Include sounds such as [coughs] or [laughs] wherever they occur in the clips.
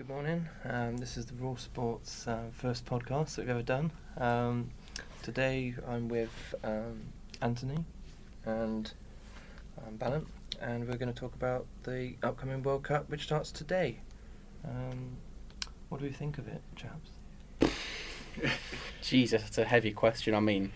Good morning. Um, this is the Raw Sports uh, first podcast that we've ever done. Um, today I'm with um, Anthony and um, Balint, and we're going to talk about the upcoming World Cup, which starts today. Um, what do we think of it, chaps? [laughs] Jesus, it's a heavy question. I mean,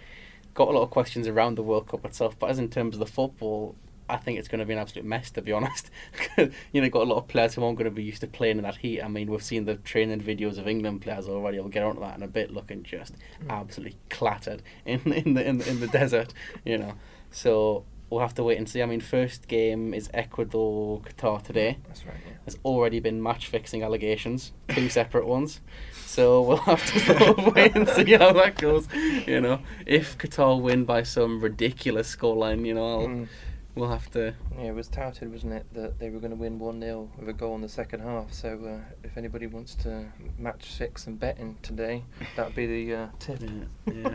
got a lot of questions around the World Cup itself, but as in terms of the football, I think it's going to be an absolute mess, to be honest. [laughs] you know, got a lot of players who aren't going to be used to playing in that heat. I mean, we've seen the training videos of England players already. We'll get onto that in a bit, looking just Mm. absolutely clattered in [laughs] in the in the, in the desert. You know, so we'll have to wait and see. I mean, first game is Ecuador Qatar today. That's right. Yeah. There's already been match fixing allegations, two [laughs] separate ones. So we'll have to sort of wait and see how that goes. You know, if Qatar win by some ridiculous scoreline, you know, I'll, Mm. We'll have to. Yeah, it was touted, wasn't it, that they were going to win 1 0 with a goal in the second half. So uh, if anybody wants to match six and betting today, that would be the uh, tip. Yeah, yeah.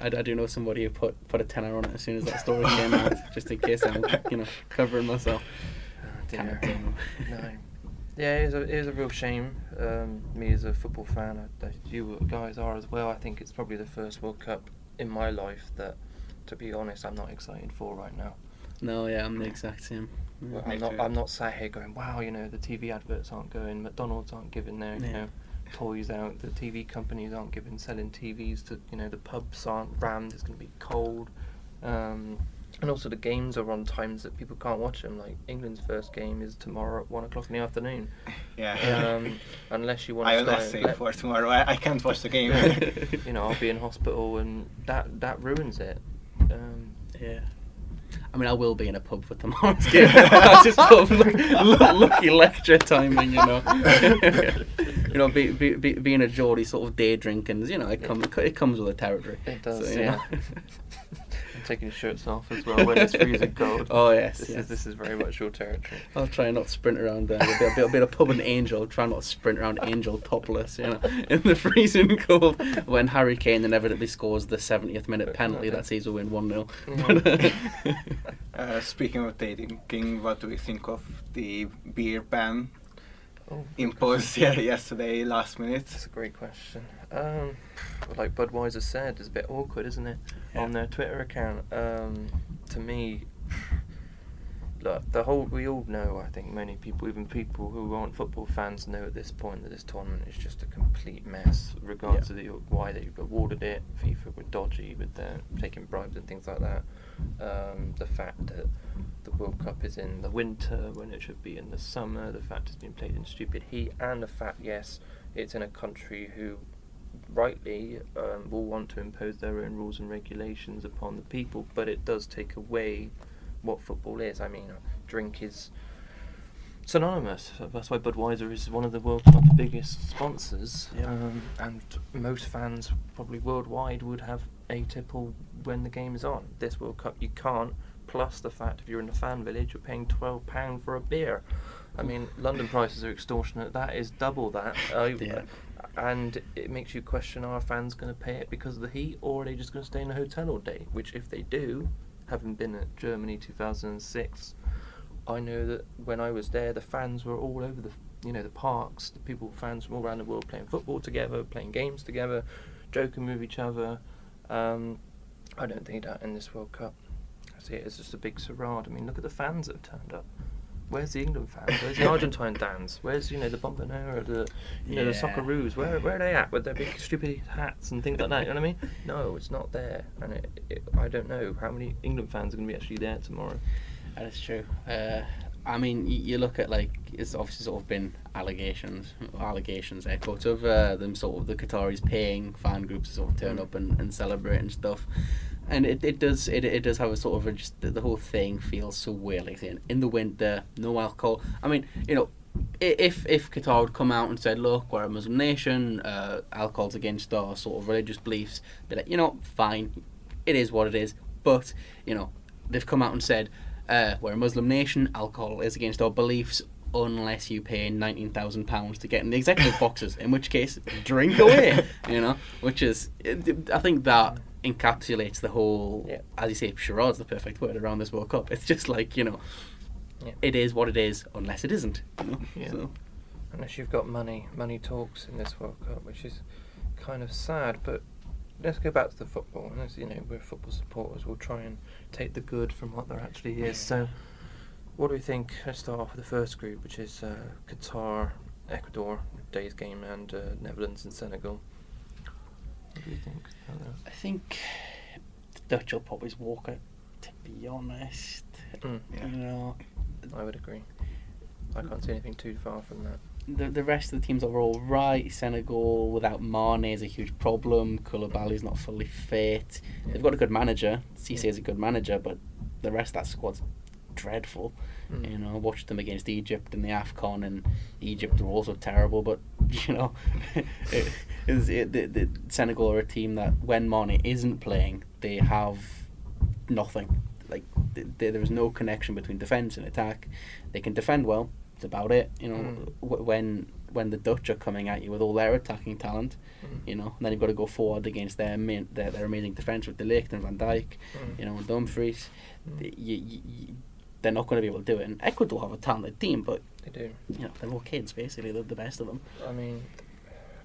I, I do know somebody who put put a tenner on it as soon as that story came out, [laughs] just in case I'm, you know, covering myself. Oh, dear. no. Yeah, it is a, it is a real shame. Um, me as a football fan, I- you guys are as well. I think it's probably the first World Cup in my life that, to be honest, I'm not excited for right now. No, yeah, I'm the exact same. Yeah. I'm not. I'm not sat here going, "Wow, you know, the TV adverts aren't going, McDonald's aren't giving their, you Yeah. know, toys out. The TV companies aren't giving selling TVs to, you know, the pubs aren't rammed. It's going to be cold." Um, and also the games are on times that people can't watch them. Like England's first game is tomorrow at one o'clock in the afternoon. [laughs] Yeah. Um, unless you want I to will not say let- for tomorrow. I, I can't watch the game. [laughs] you know, I'll be in hospital, and that that ruins it. Um, Yeah. I mean, I will be in a pub for tomorrow's [laughs] game. That's just sort of lucky lecture timing, you know. [laughs] you know, be, be, be, being a Geordie sort of day drinking, you know, it, come, it comes with the territory. It does, you yeah. [laughs] I'm taking shirts off as well when it's freezing cold. [laughs] Oh, yes, This yes. is this is very much your territory. I'll try and not sprint around there. I'll be, I'll be, I'll be at a pub in Angel, try not to sprint around Angel topless, you know, [laughs] in the freezing cold. When Harry Kane inevitably scores the 70th minute penalty that sees we win 1 0. [laughs] uh, speaking of dating, king, what do we think of the beer ban Oh, imposed [laughs] here yesterday, last minute? That's a great question. Um, like Budweiser said, it's a bit awkward, isn't it? Yeah. On their Twitter account. Um, to me, [sighs] look, the whole we all know. I think many people, even people who aren't football fans, know at this point that this tournament is just a complete mess. Regardless Yeah. of the, why they awarded it, FIFA were dodgy with their taking bribes and things like that. Um, the fact that the World Cup is in the winter when it should be in the summer, the fact it's been played in stupid heat, and the fact, yes, it's in a country who rightly um, will want to impose their own rules and regulations upon the people, but it does take away what football is. I mean, drink is synonymous. That's why Budweiser is one of the world's top biggest sponsors, Yeah. um, and most fans probably worldwide would have a tipple when the game is on. This World Cup, you can't. Plus the fact if you're in the fan village, you're paying twelve pound for a beer. I mean, London prices are extortionate. That is double that. [laughs] Uh, Yeah. And it makes you question: Are fans going to pay it because of the heat, or are they just going to stay in a hotel all day? Which, if they do, having been at Germany 2006, I know that when I was there, the fans were all over the, you know, the parks. The people, fans from all around the world, playing football together, playing games together, joking with each other. Um, I don't think that in this World Cup. I see it as just a big charade. I mean, look at the fans that have turned up. Where's the England fans? Where's the [laughs] Argentine fans? Where's you know the Bombonera, the you know the. Socceroos? Where where are they at with their big stupid hats and things like that? You know what I mean? No, it's not there, and it, it, I don't know how many England fans are going to be actually there tomorrow. That is true. Uh, I mean, you, you look at like it's obviously sort of been allegations, allegations, air quotes of uh, them sort of the Qataris paying fan groups to sort of turn Mm. up and, and celebrate and stuff, and it, it does it, it does have a sort of a just the, whole thing feels so weird. Like saying in the winter, no alcohol. I mean, you know. If if Qatar would come out and said, "Look, we're a Muslim nation. Uh, alcohol's against our sort of religious beliefs," be like, you know, fine, it is what it is. But you know, they've come out and said, uh, we're a Muslim nation, alcohol is against our beliefs unless you pay £19,000 to get in the executive [laughs] boxes, in which case, drink away, [laughs] you know, which is, I think that encapsulates the whole, Yeah. as you say, charade's the perfect word around this World Cup. It's just like, you know, Yeah. it is what it is unless it isn't, you know, Yeah. so. unless you've got money. Money talks in this World Cup, which is kind of sad. But let's go back to the football. And as you know, we're football supporters. We'll try and take the good from what there actually is. So, what do we think? Let's start off with the first group, which is uh, Qatar, Ecuador, day's game, and uh, Netherlands and Senegal. What do you think? I. I think the Dutch will probably walk it. To be honest, Mm, Yeah. you know, I would agree. I can't see anything too far from that. The the rest of the teams are all right. Senegal without Mane is a huge problem. Koulibaly's not fully fit. They've got a good manager. Cisse Yeah. is a good manager, but the rest of that squad's dreadful. Mm. You know, I watched them against Egypt in the Afcon, and Egypt were also terrible. But [laughs] you know, [laughs] it, it's- it, the, the Senegal are a team that when Mane isn't playing, they have nothing. Like th- th- there is no connection between defense and attack. They can defend well. It's about it. You know, Mm. w- when when the Dutch are coming at you with all their attacking talent, Mm. you know, and then you've got to go forward against their main, their, their amazing defense with De Ligt and Van Dijk, Mm. you know, and Dumfries. Mm. Th- You, you, you, they're not going to be able to do it. And Ecuador have a talented team, but They do. you know, they're all kids basically. They're the best of them. I mean,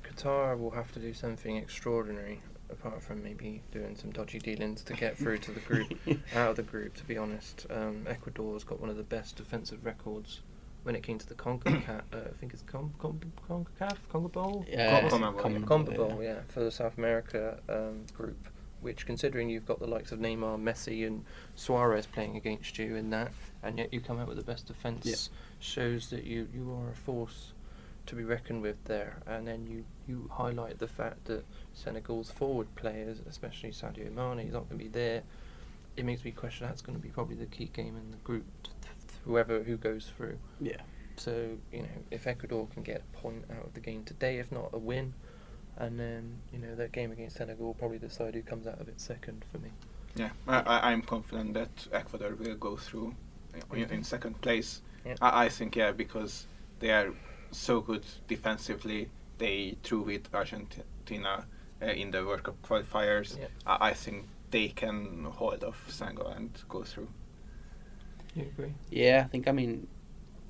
Qatar will have to do something extraordinary, apart from maybe doing some dodgy dealings to get through to the group, [laughs] out of the group. To be honest, um, Ecuador's got one of the best defensive records when it came to the CONCACAF. [coughs] Uh, I think it's Con- Con- CONCACAF, Congo Bowl, Yeah, Com- Conmebol, Conmebol. Congo Bowl, yeah, for the South America um, group. Which, considering you've got the likes of Neymar, Messi, and Suarez playing against you in that, and yet you come out with the best defence, Yeah. shows that you, you are a force to be reckoned with there. And then you, you highlight the fact that Senegal's forward players, especially Sadio Mane, is not going to be there. It makes me question that's going to be probably the key game in the group, th- th- whoever who goes through. Yeah. So you know, if Ecuador can get a point out of the game today, if not a win, and then you know that game against Senegal will probably decide who comes out of it second for me. Yeah, I, I, I'm confident that Ecuador will go through in, in second place. Yeah. I, I think, yeah, because they are so good defensively. They drew with Argentina uh, in the World Cup qualifiers. Yeah. I, I think they can hold off Senegal and go through. You agree? Yeah, I think. I mean,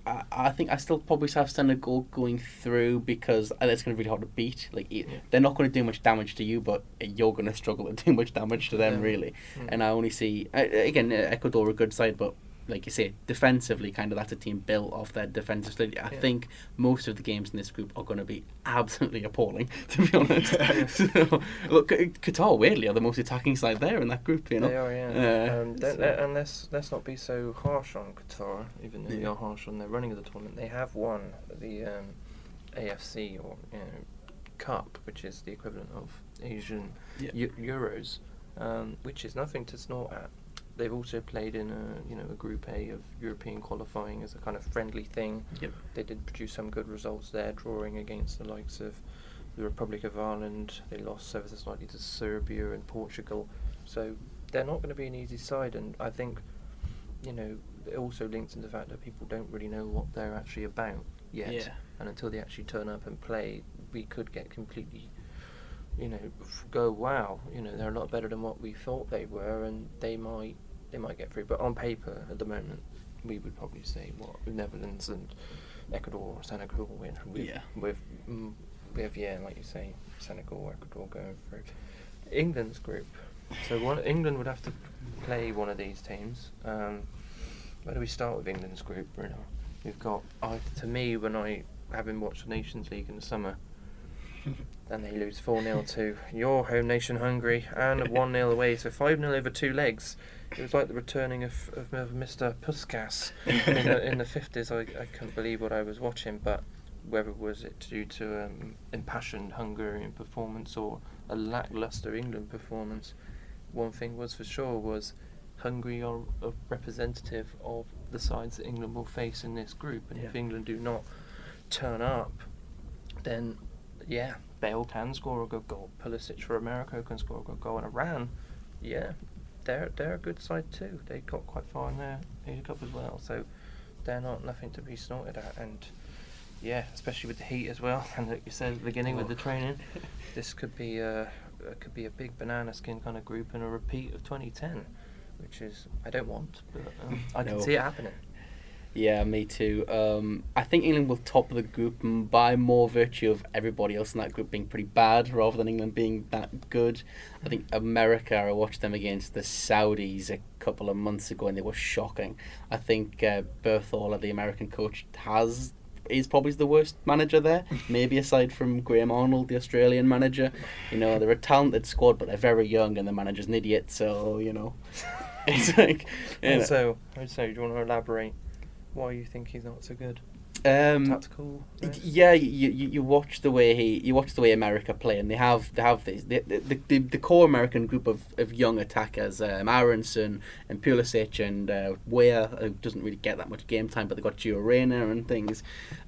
I, I think I still probably have Senegal going through because it's going to be really hard to beat. Like Yeah. they're not going to do much damage to you, but you're going to struggle to do much damage to them, Yeah. really. Mm. And I only see again Ecuador a good side, but like you say, defensively, kind of that's a team built off their defensive. I Yeah. think most of the games in this group are going [laughs] [laughs] to be absolutely appalling, to be honest. Yeah. so, look, Qatar weirdly are the most attacking side there in that group. You know, They are, yeah. Uh, um, so- and let's let's not be so harsh on Qatar, even though we Yeah. are harsh on their running of the tournament. They have won the um, AFC or you know, Cup, which is the equivalent of Asian Yeah. Eu- Euros, um, which is nothing to snort at. They've also played in a you know a Group A of European qualifying as a kind of friendly thing. Yep. They did produce some good results there, drawing against the likes of the Republic of Ireland. They lost so slightly to Serbia and Portugal. So they're not going to be an easy side, and I think, you know, it also links into the fact that people don't really know what they're actually about yet. Yeah. And until they actually turn up and play, we could get completely, you know, f- go wow, you know, they're a lot better than what we thought they were, and they might they might get through. But on paper, at the moment, we would probably say what Netherlands and Ecuador, Senegal win. With, Yeah. With mm, with yeah, like you say, Senegal, Ecuador going through. England's group. So one England would have to play one of these teams. Um, where do we start with England's group, Bruno? We've got, I to me, when I having watched the Nations League in the summer, [laughs] and they lose 4 0 to your home nation, Hungary, and [laughs] 1 0 away, so 5 0 over two legs. It was like the returning of, of Mr. Puskas in the, in the 50s. I, I couldn't believe what I was watching, but whether was it due to um, impassioned Hungarian performance or a lackluster England performance, one thing was for sure was Hungary are a representative of the sides that England will face in this group, and if England do not turn up, then yeah, Bale can score a good goal. Pulisic for America can score a good goal, and Iran, yeah, they're they're a good side too. They got quite far in their Asia Cup as well, so they're not nothing to be snorted at. And yeah, especially with the heat as well, [laughs] and like you said at the beginning with the training, [laughs] this could be a could be a big banana skin kind of group and a repeat of 2010, which is I don't want, but um, I can No. see it happening. Yeah, me too. Um, I think England will top the group by more virtue of everybody else in that group being pretty bad rather than England being that good. I think America, I watched them against the Saudis a couple of months ago and they were shocking. I think uh, Berhalter, the American coach, has is probably the worst manager there, [laughs] maybe aside from Graham Arnold, the Australian manager. You know, they're a talented squad, but they're very young and the manager's an idiot, so, you know. [laughs] It's like. you know. Also, so do you want to elaborate why you think he's not so good? Um, Tactical. Yeah, you, you you watch the way he you watch the way America play, and they have they have this the the, the, the core American group of, of young attackers, um, Aronson and Pulisic and uh, Weah, who doesn't really get that much game time, but they got Gio Reyna and things.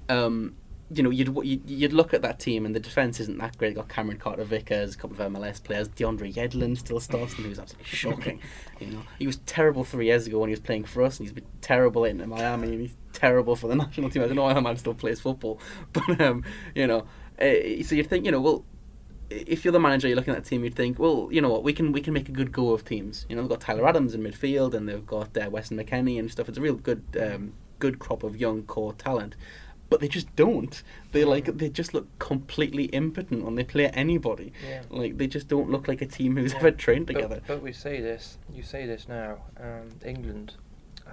Um, you know, you'd, you'd you'd look at that team, and the defense isn't that great. They got Cameron Carter Vickers, a couple of MLS players. DeAndre Yedlin still starts, and he was absolutely [laughs] shocking. You know, he was terrible three years ago when he was playing for us, and he's been terrible in Miami, and he's terrible for the [laughs] national team. I don't know why that man still plays football, [laughs] but um, you know, uh, so you'd think, you know, well, if you're the manager, you're looking at that team, you'd think, well, you know what, we can we can make a good go of teams. You know, they've got Tyler Adams in midfield, and they've got uh, Weston McKennie and stuff. It's a real good um, good crop of young core talent. But they just don't. They like they just look completely impotent when they play anybody. Yeah. Like they just don't look like a team who's Yeah. ever trained together. But, we say this, you say this now. Um, England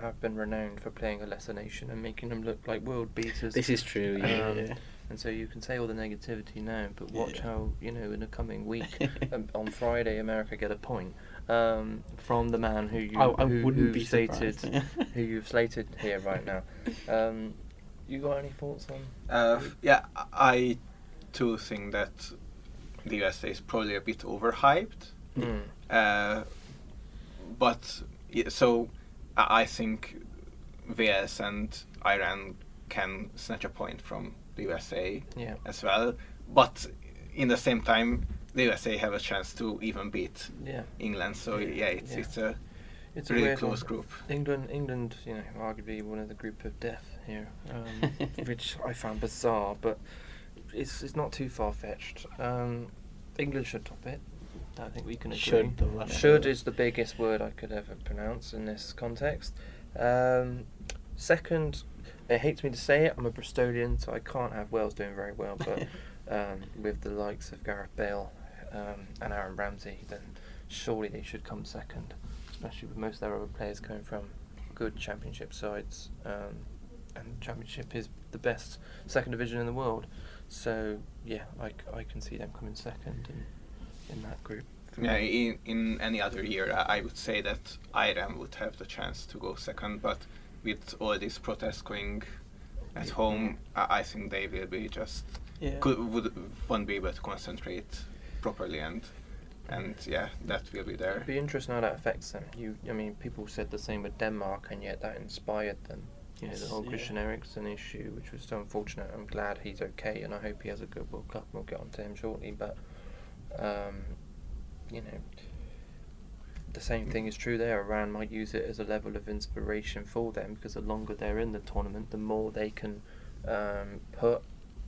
have been renowned for playing a lesser nation and making them look like world beaters. This is true. Yeah. Um, yeah. and so you can say all the negativity now, but watch Yeah. how you know in the coming week [laughs] um, on Friday America get a point um, from the man who you I, I who, be slated surprised. [laughs] who you've slated here right now. Um, you got any thoughts on? Uh, yeah, I too think that the USA is probably a bit overhyped. Mm. Uh, but yeah, so I think VS and Iran can snatch a point from the USA Yeah. as well. But in the same time, the USA have a chance to even beat Yeah. England. So Yeah, it's it's a It's really weird close group. England, England, you know, arguably one of the group of death here, um, [laughs] which I found bizarre, but it's it's not too far fetched. Um, England should top it. I think we can agree. Should, Should is the biggest word I could ever pronounce in this context. Um, second, it hates me to say it. I'm a Bristolian, so I can't have Wales doing very well. But [laughs] um, with the likes of Gareth Bale um, and Aaron Ramsey, then surely they should come second, especially with most of their other players coming from good championship sides. Um, and the championship is the best second division in the world. So yeah, I, I can see them coming second in, in that group. Yeah, in, in any other year, I would say that Iran would have the chance to go second, but with all these protests going at home, I, I think they will be just Yeah. could, would won't be able to concentrate properly, and and yeah, that will be there. It'd be interesting how that affects them. You, I mean, people said the same with Denmark, and yet that inspired them. You know, the whole yeah. Christian Eriksen issue, which was so unfortunate. I'm glad he's okay, and I hope he has a good World Cup. We'll get on to him shortly, but um, you know, the same thing is true there. Iran might use it as a level of inspiration for them because the longer they're in the tournament, the more they can um, put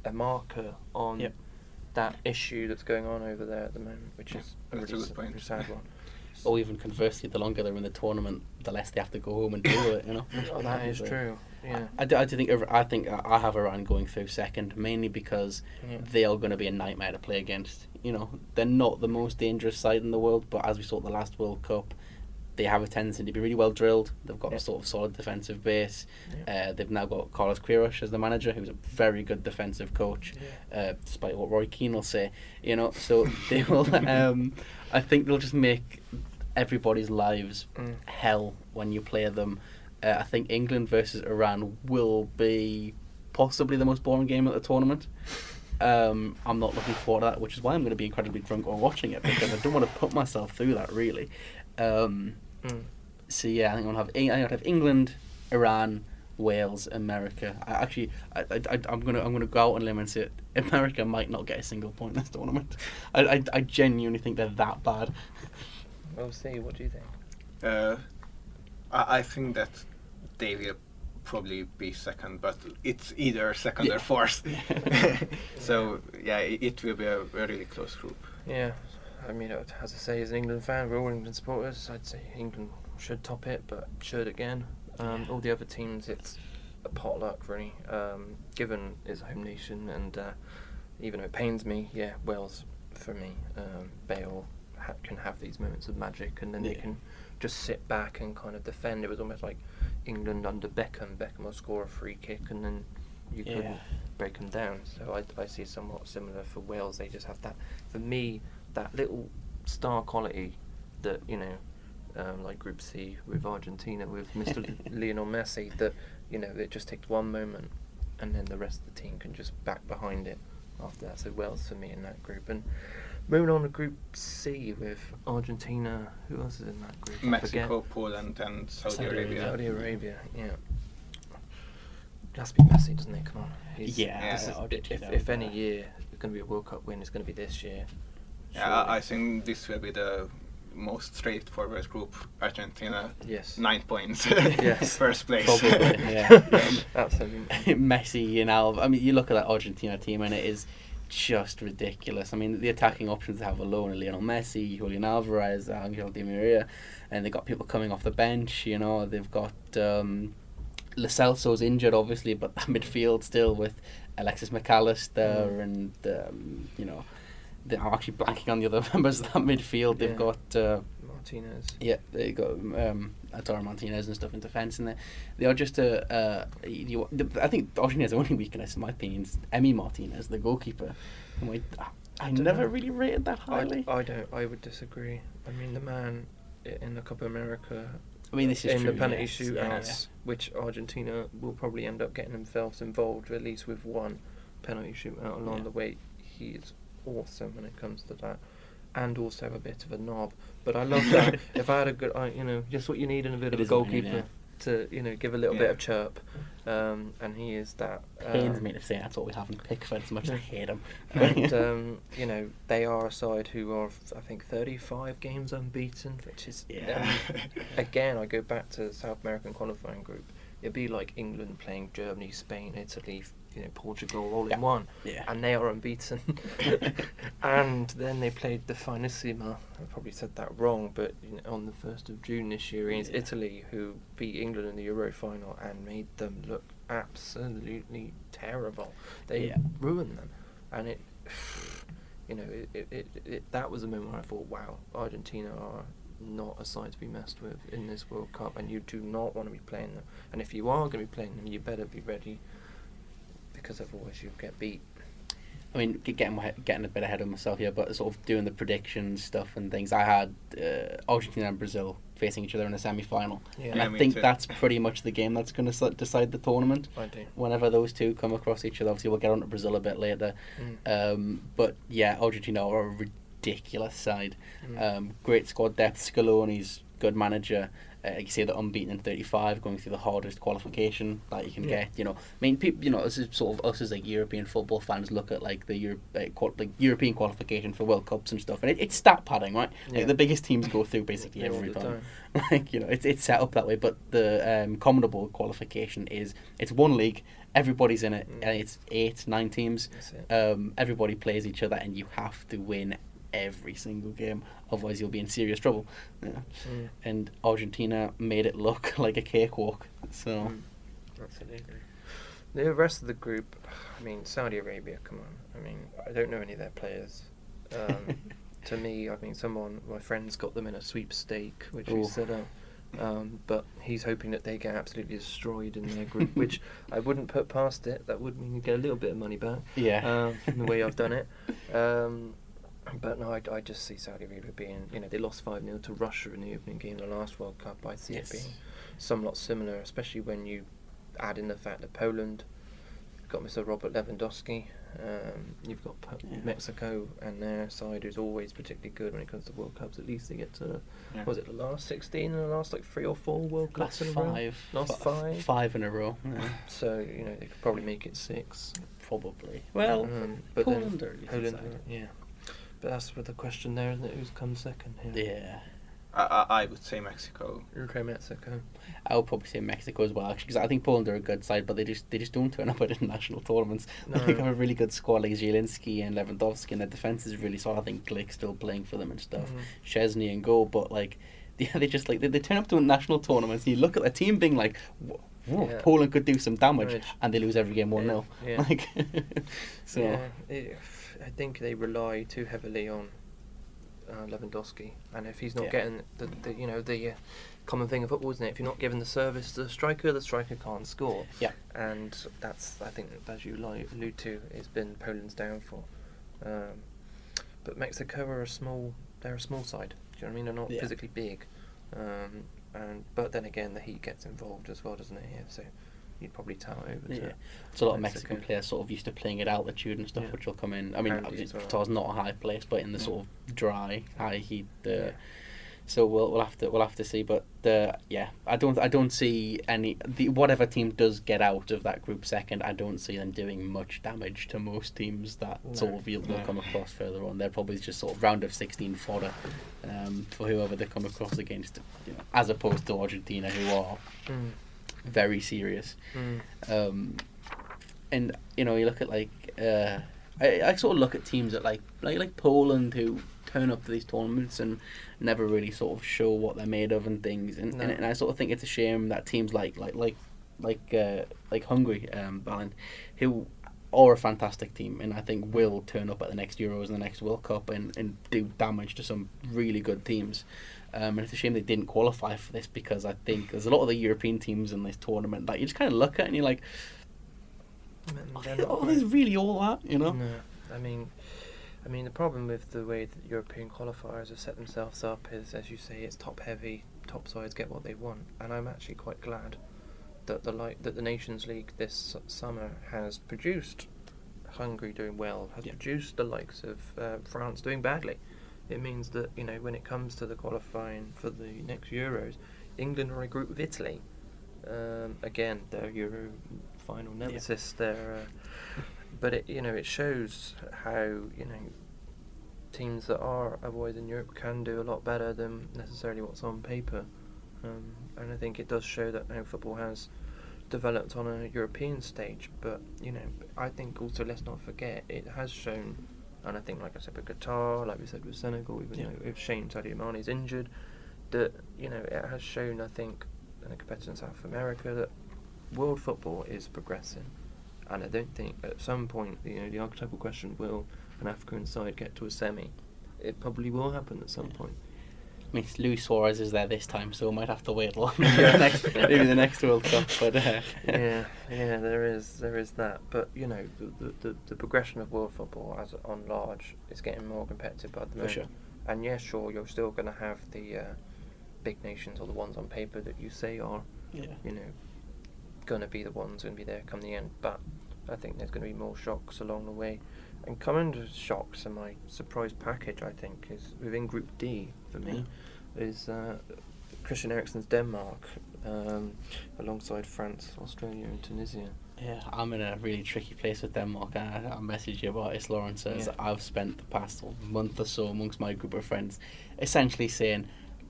a marker on Yep. that issue that's going on over there at the moment, which is a that's really, good really sad one. [laughs] Or even conversely, the longer they're in the tournament, the less they have to go home and deal with it. You know. [laughs] Oh, that is So, true. Yeah. I, do, I do think I think I have Iran going through second, mainly because Yeah. they are going to be a nightmare to play against. You know, they're not the most dangerous side in the world, but as we saw at the last World Cup, they have a tendency to be really well drilled. They've got Yeah. a sort of solid defensive base. Yeah. Uh, they've now got Carlos Queiroz as the manager, who's a very good defensive coach, Yeah. uh, despite what Roy Keane will say. You know, so [laughs] they will. Um, I think they'll just make everybody's lives Mm. hell when you play them. Uh, I think England versus Iran will be possibly the most boring game at the tournament. Um, I'm not looking forward to that, which is why I'm going to be incredibly drunk while watching it because I don't want to put myself through that really. Um, Mm. so yeah, I think I'll have Eng- I think I'll have England, Iran, Wales, America. I actually, I, I, I, I'm gonna I'm gonna go out on a limb and say America might not get a single point [laughs] in this tournament. I, I, I genuinely think they're that bad. We'll see. What do you think? Uh, I, I think that they will probably be second, but it's either second Yeah. or fourth. [laughs] [laughs] so yeah, it, it will be a, a really close group. Yeah, I mean, as I say, as an England fan, we're all England supporters. I'd say England should top it, but should again. Um, all the other teams, it's a potluck really. Um, given it's home nation, and uh, even though it pains me, yeah, Wales for me, um, Bale ha- can have these moments of magic, and then they can just sit back and kind of defend. It was almost like England under Beckham. Beckham will score a free kick, and then you Yeah. couldn't break them down. So I, I see somewhat similar for Wales. They just have that. For me, that little star quality that you know, um, like Group C with Argentina with Mr. [laughs] Lionel Messi. That you know, it just takes one moment, and then the rest of the team can just back behind it after that. So Wales for me in that group, and moving on to Group C with Argentina. Who else is in that group? Mexico. Poland, and Saudi, Saudi Arabia. Saudi Arabia, yeah. It has to be Messi, doesn't it? Come on. He's- Yeah, yeah, is- if, if any year it's going to be a World Cup win, it's going to be this year. Yeah, I- think this will be the most straightforward group. Argentina, Yes. nine points. [laughs] Yes. [laughs] First place. Probably, yeah. [laughs] Absolutely. Messi and Alva. I mean, you look at that Argentina team, and it is just ridiculous. I mean, the attacking options they have alone are Lionel Messi, Julian Alvarez, Angel Di Maria, and they've got people coming off the bench. You know, they've got um, Lo Celso's injured, obviously, but that midfield still with Alexis McAllister Mm. and um, you know. They- I'm actually blanking on the other [laughs] members of that midfield. They've Yeah. got uh, Martinez. yeah, they got um, Atara Martinez and stuff in defence, and they they are just a. Uh, you, the, I think Argentina's only weakness, in my opinion, is Emi Martinez, the goalkeeper. I, I, don't never know. really rated that highly. I don't. I would disagree. I mean, the man in the Copa America I mean, this is in true. the penalty yes, shootouts, yeah. which Argentina will probably end up getting themselves involved, at least with one penalty shootout along Yeah. the way. He is awesome when it comes to that, and also a bit of a knob. But I love that. [laughs] if I had a good, I, you know, just what you need in a bit It of a is what you need, goalkeeper to, you know, give a little Yeah. bit of chirp, um, and he is that. Pains um, me to say that's what we have in Pickford, as much as I hate him. and [laughs] um, you know they are a side who are, I think, 35 games unbeaten, which is Yeah. um, again. I go back to the South American qualifying group. It'd be like England playing Germany, Spain, Italy, you know, Portugal all Yeah. in one, yeah. and they are unbeaten. [laughs] [laughs] and then they played the Finissima. I probably said that wrong, but you know, on the first of June this year against Yeah. Italy, who beat England in the Euro final and made them look absolutely terrible. They ruined them, and it, [sighs] you know, it, it, it, it that was a moment where I thought, wow, Argentina are not a side to be messed with in this World Cup, and you do not want to be playing them. And if you are going to be playing them, you better be ready, because otherwise you get beat. I mean, getting my, getting a bit ahead of myself here, but sort of doing the predictions stuff and things. I had uh, Argentina and Brazil facing each other in a semi final, Yeah. and Yeah, I think too. that's pretty much the game that's going to decide the tournament. I do. Whenever those two come across each other, obviously we'll get on to Brazil a bit later. Mm. Um, but yeah, Argentina are a ridiculous side. Mm. Um, great squad depth. Scaloni's good manager. Uh, you say they're unbeaten in 35, going through the hardest qualification that you can Yeah. get. You know, I mean, people, you know, this is sort of us as like European football fans look at like the Euro- uh, qual- like European qualification for World Cups and stuff, and it, it's stat padding, right? Yeah. Like the biggest teams go through basically [laughs] every the time. [laughs] like you know, it's it's set up that way. But the um, Commodore qualification is it's one league, everybody's in it, Mm. and it's eight nine teams. Um, everybody plays each other, and you have to win every single game, otherwise you'll be in serious trouble. Yeah. Mm. And Argentina made it look [laughs] like a cakewalk. So Mm. Absolutely. The rest of the group, I mean, Saudi Arabia, come on. I mean, I don't know any of their players. Um, [laughs] to me, I mean, someone, my friend's got them in a sweepstake, which we Ooh. set up. Um, but he's hoping that they get absolutely destroyed in their group, which [laughs] I wouldn't put past it. That would mean you get a little bit of money back. yeah, um, from the way I've done it. Um, but no, I, I just see Saudi Arabia being, you know, they lost 5 0 to Russia in the opening game of the last World Cup. I see Yes. it being somewhat similar, especially when you add in the fact that Poland got Mr. Robert Lewandowski. Um, you've got Po- Yeah. Mexico and their side, is always particularly good when it comes to World Cups. At least they get to, Yeah. was it the last 16 and the last like three or four World Cups last in a row? five, Last fi- five? five in a row. Yeah, [laughs] So, you know, they could probably make it six. probably. Well, Um, but then Poland decent Poland, yeah. But that's for the question there, isn't it? Who's come second here? Yeah. I, I, I would say Mexico. Okay, Mexico. I would probably say Mexico as well, actually, because I think Poland are a good side, but they just they just don't turn [laughs] up at international tournaments. No. They have a really good squad like Zielinski and Lewandowski, and their defense is really solid. I think Glik still playing for them and stuff. Mhm. Szczesny and goal, but like [laughs] yeah, they just like they, they turn up to national tournaments. And you look at the team being like, "Wh- whoa, Yeah. Poland could do some damage, Damage. and they lose every game one 0 Yeah. [laughs] Like, so Yeah, it, I think they rely too heavily on uh, Lewandowski, and if he's not Yeah. getting the, the you know the uh, common thing of football, isn't it? If you're not giving the service to the striker, the striker can't score. Yeah. and that's I think as you allude to, it's been Poland's downfall. Um, but Mexico are a small, they're a small side. Do you know what I mean? They're not Yeah. physically big, um, and but then again, the heat gets involved as well, doesn't it? Here, so you'd probably towel over Yeah. to. So a lot of Mexico. Mexican players sort of used to playing it altitude and stuff, Yeah. which will come in. I mean, Handy obviously well. Not a high place, but in the Yeah. sort of dry, high heat. Uh, Yeah. So we'll we'll have to we'll have to see, but uh, yeah, I don't I don't see any the whatever team does get out of that group second. I don't see them doing much damage to most teams that No. sort of you'll, they'll No. come across further on. They're probably just sort of round of sixteen fodder um, for whoever they come across against, you know, as opposed to Argentina, who are Mm. Very serious. Mm. Um, and you know, you look at like uh, I, I sort of look at teams that like like like Poland who turn up to these tournaments and never really sort of show what they're made of and things. And, No. and, and I sort of think it's a shame that teams like like like like uh, like Hungary, um, Balint, who are a fantastic team and I think will turn up at the next Euros and the next World Cup and, and do damage to some really good teams. Um, and it's a shame they didn't qualify for this because I think there's a lot of the European teams in this tournament that you just kind of look at and you're like, are they're they, not are great. they really all that? You know? No, I mean, I mean the problem with the way that European qualifiers have set themselves up is, as you say, it's top heavy. Top sides get what they want, and I'm actually quite glad that the like that the Nations League this summer has produced Hungary doing well, has Yeah. produced the likes of uh, France doing badly. It means that you know when it comes to the qualifying for the next Euros, England are a group with Italy. Um, again, their Euro final nemesis. They're uh, but it you know it shows how you know teams that are avoiding in Europe can do a lot better than necessarily what's on paper, um, and I think it does show that now football has developed on a European stage. But you know, I think also let's not forget it has shown, and I think like I said with Qatar, like we said with Senegal, even Yeah. though if Shane Sadio Mane is injured, that you know it has shown I think in the competitor in South America that world football is progressing. And I don't think at some point, you know, the archetypal question will an African side get to a semi? It probably will happen at some Yeah. point. Mean, Luis Suarez is there this time, so we might have to wait long. maybe, [laughs] the next, maybe the next World Cup, but uh, [laughs] yeah, yeah, there is there is that. But you know, the the, the, progression of world football as on large is getting more competitive by the moment. sure. And yeah, sure, you're still going to have the uh, big nations or the ones on paper that you say are, yeah, you know, going to be the ones going to be there come the end. But I think there's going to be more shocks along the way. And coming to shocks and my surprise package, I think, is within Group D for me, is uh, Christian Eriksen's Denmark um, alongside France, Australia, and Tunisia. yeah. I'm in a really tricky place with Denmark. I, I messaged you about this, Lawrence. As Yeah. I've spent the past month or so amongst my group of friends, essentially saying,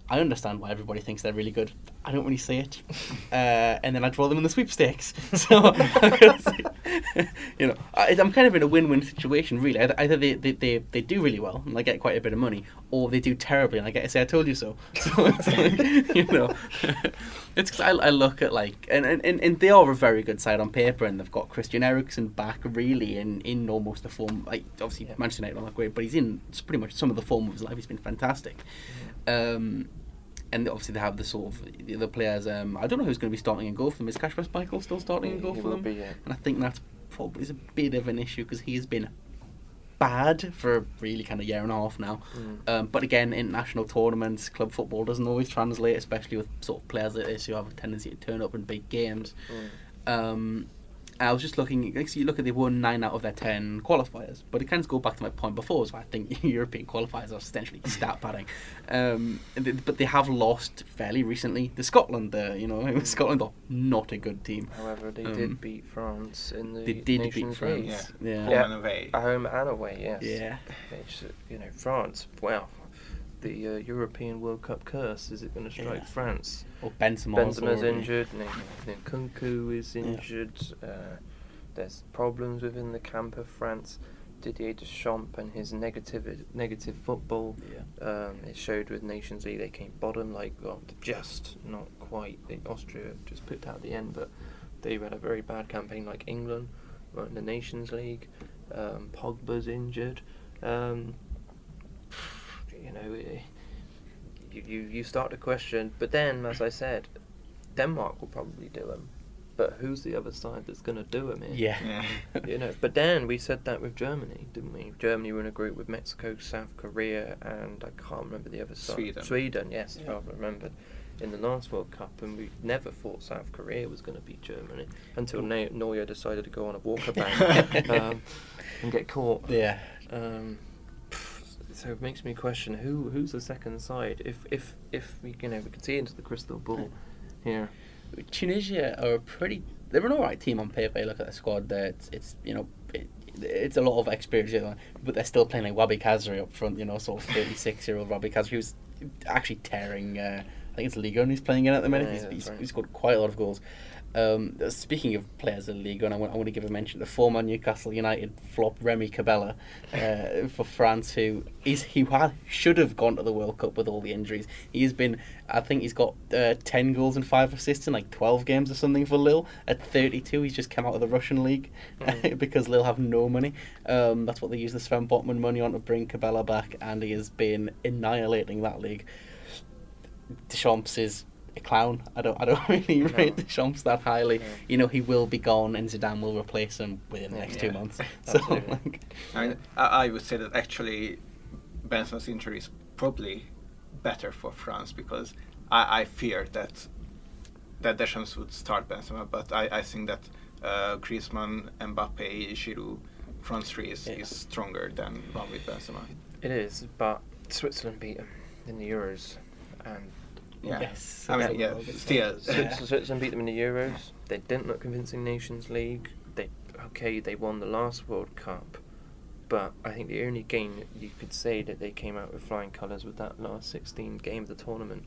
I understand why everybody thinks they're really good. I don't really see it, [laughs] uh, and then I draw them in the sweepstakes. [laughs] So, [laughs] you know, I, I'm kind of in a win-win situation, really. Either, either they, they, they, they do really well and I get quite a bit of money, or they do terribly and I get to say I told you so. So it's like, you know, it's 'cause I, I look at like and, and, and, they are a very good side on paper, and they've got Christian Eriksen back really in, in almost the form. Like obviously Yeah. Manchester United are not great, but he's in pretty much some of the form of his life. He's been fantastic. Um, and obviously they have the sort of the other players. Um, I don't know who's going to be starting in goal for them. Is Kasper Schmeichel still starting in goal for them? be, yeah. And I think that's probably is a bit of an issue because he has been bad for a really kind of year and a half now. Mm. Um, but again, international tournaments, club football doesn't always translate, especially with sort of players like this who have a tendency to turn up in big games. Mm. Um, I was just looking. like, so You look at they won nine out of their ten qualifiers, but it kind of goes back to my point before. So I think [laughs] European qualifiers are essentially [laughs] stat padding. Um, but they have lost fairly recently to Scotland. Uh, you know, [laughs] Scotland are not a good team. However, they Um, did beat France in the They did beat France. League. Yeah. Home Yeah. and away. Home and away, yes. Yeah. It's, you know, France. Wow, the uh, European World Cup curse is it going to strike Yeah. France? Or Benzema's, Benzema's injured. Nkunku is Yeah. injured. Uh, there's problems within the camp of France. Didier Deschamps and his negative negative football. Yeah. Um, it showed with Nations League they came bottom, like well, just not quite. The Austria just picked out the end, but they had a very bad campaign, like England, were in the Nations League. Um, Pogba's injured. Um, you know, eh, you, you you start to question. But then, as I said, Denmark will probably do them. But who's the other side that's going to do them? Here? Yeah. Yeah. [laughs] you know. But then we said that with Germany, didn't we? Germany were in a group with Mexico, South Korea, and I can't remember the other side. Sweden. Sweden, yes, Yeah. I remembered. In the last World Cup, and we never thought South Korea was going to beat Germany until Neu- Neuer decided to go on a walkabout [laughs] um, [laughs] and get caught. yeah. Um, so it makes me question who who's the second side. If if if we you know we can see into the crystal ball here. Tunisia are a pretty. They're an alright team on paper. You look at the squad there. It's, it's you know, it, it's a lot of experience, you know, but they're still playing like Wahbi Khazri up front. You know, sort of thirty-six year old Wahbi Khazri who's actually tearing. Uh, I think it's Liga and he's playing in at the minute. Yeah, he's, he's, right. he's scored quite a lot of goals. Um, speaking of players in Liga, and I want, I want to give a mention to the former Newcastle United flop Remy Cabella uh, [laughs] for France, who is he had, should have gone to the World Cup with all the injuries. He has been, I think he's got uh, ten goals and five assists in like twelve games or something for Lille. At thirty-two, he's just come out of the Russian league Mm. [laughs] because Lille have no money. Um, that's what they use the Sven Botman money on to bring Cabella back, and he has been annihilating that league. Deschamps is a clown. I don't I don't [laughs] really No. rate Deschamps that highly. No. You know, he will be gone and Zidane will replace him within the Yeah. next two months. [laughs] So like, I, mean, I I would say that actually Benzema's injury is probably better for France because I, I fear that that Deschamps would start Benzema, but I, I think that uh, Griezmann, Mbappe, Giroud front three is, Yeah. is stronger than one with Benzema. It is, but Switzerland beat them in the Euros, and Yeah. Yes. I mean, that's yeah, what we'll get still. to. Swiss- Yeah. Switzerland beat them in the [laughs] Euros. They didn't look convincing Nations League. They okay, they won the last World Cup, but I think the only game you could say that they came out with flying colours was that last 16 game of the tournament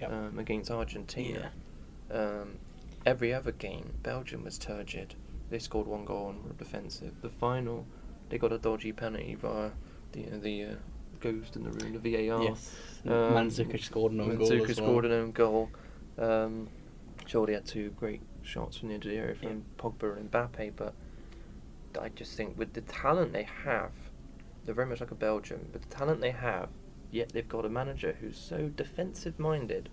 Yep. um, against Argentina. Um, every other game, Belgium was turgid. They scored one goal and were defensive. The final, they got a dodgy penalty via the the uh, ghost in the room, the VAR. Yes. Um, Mandzukic scored an own goal. As well. scored an own goal. Um, Jordi had two great shots from the edge of the area from Yeah. Pogba and Mbappe, but I just think with the talent they have, they're very much like a Belgium, but the talent they have, yet they've got a manager who's so defensive minded,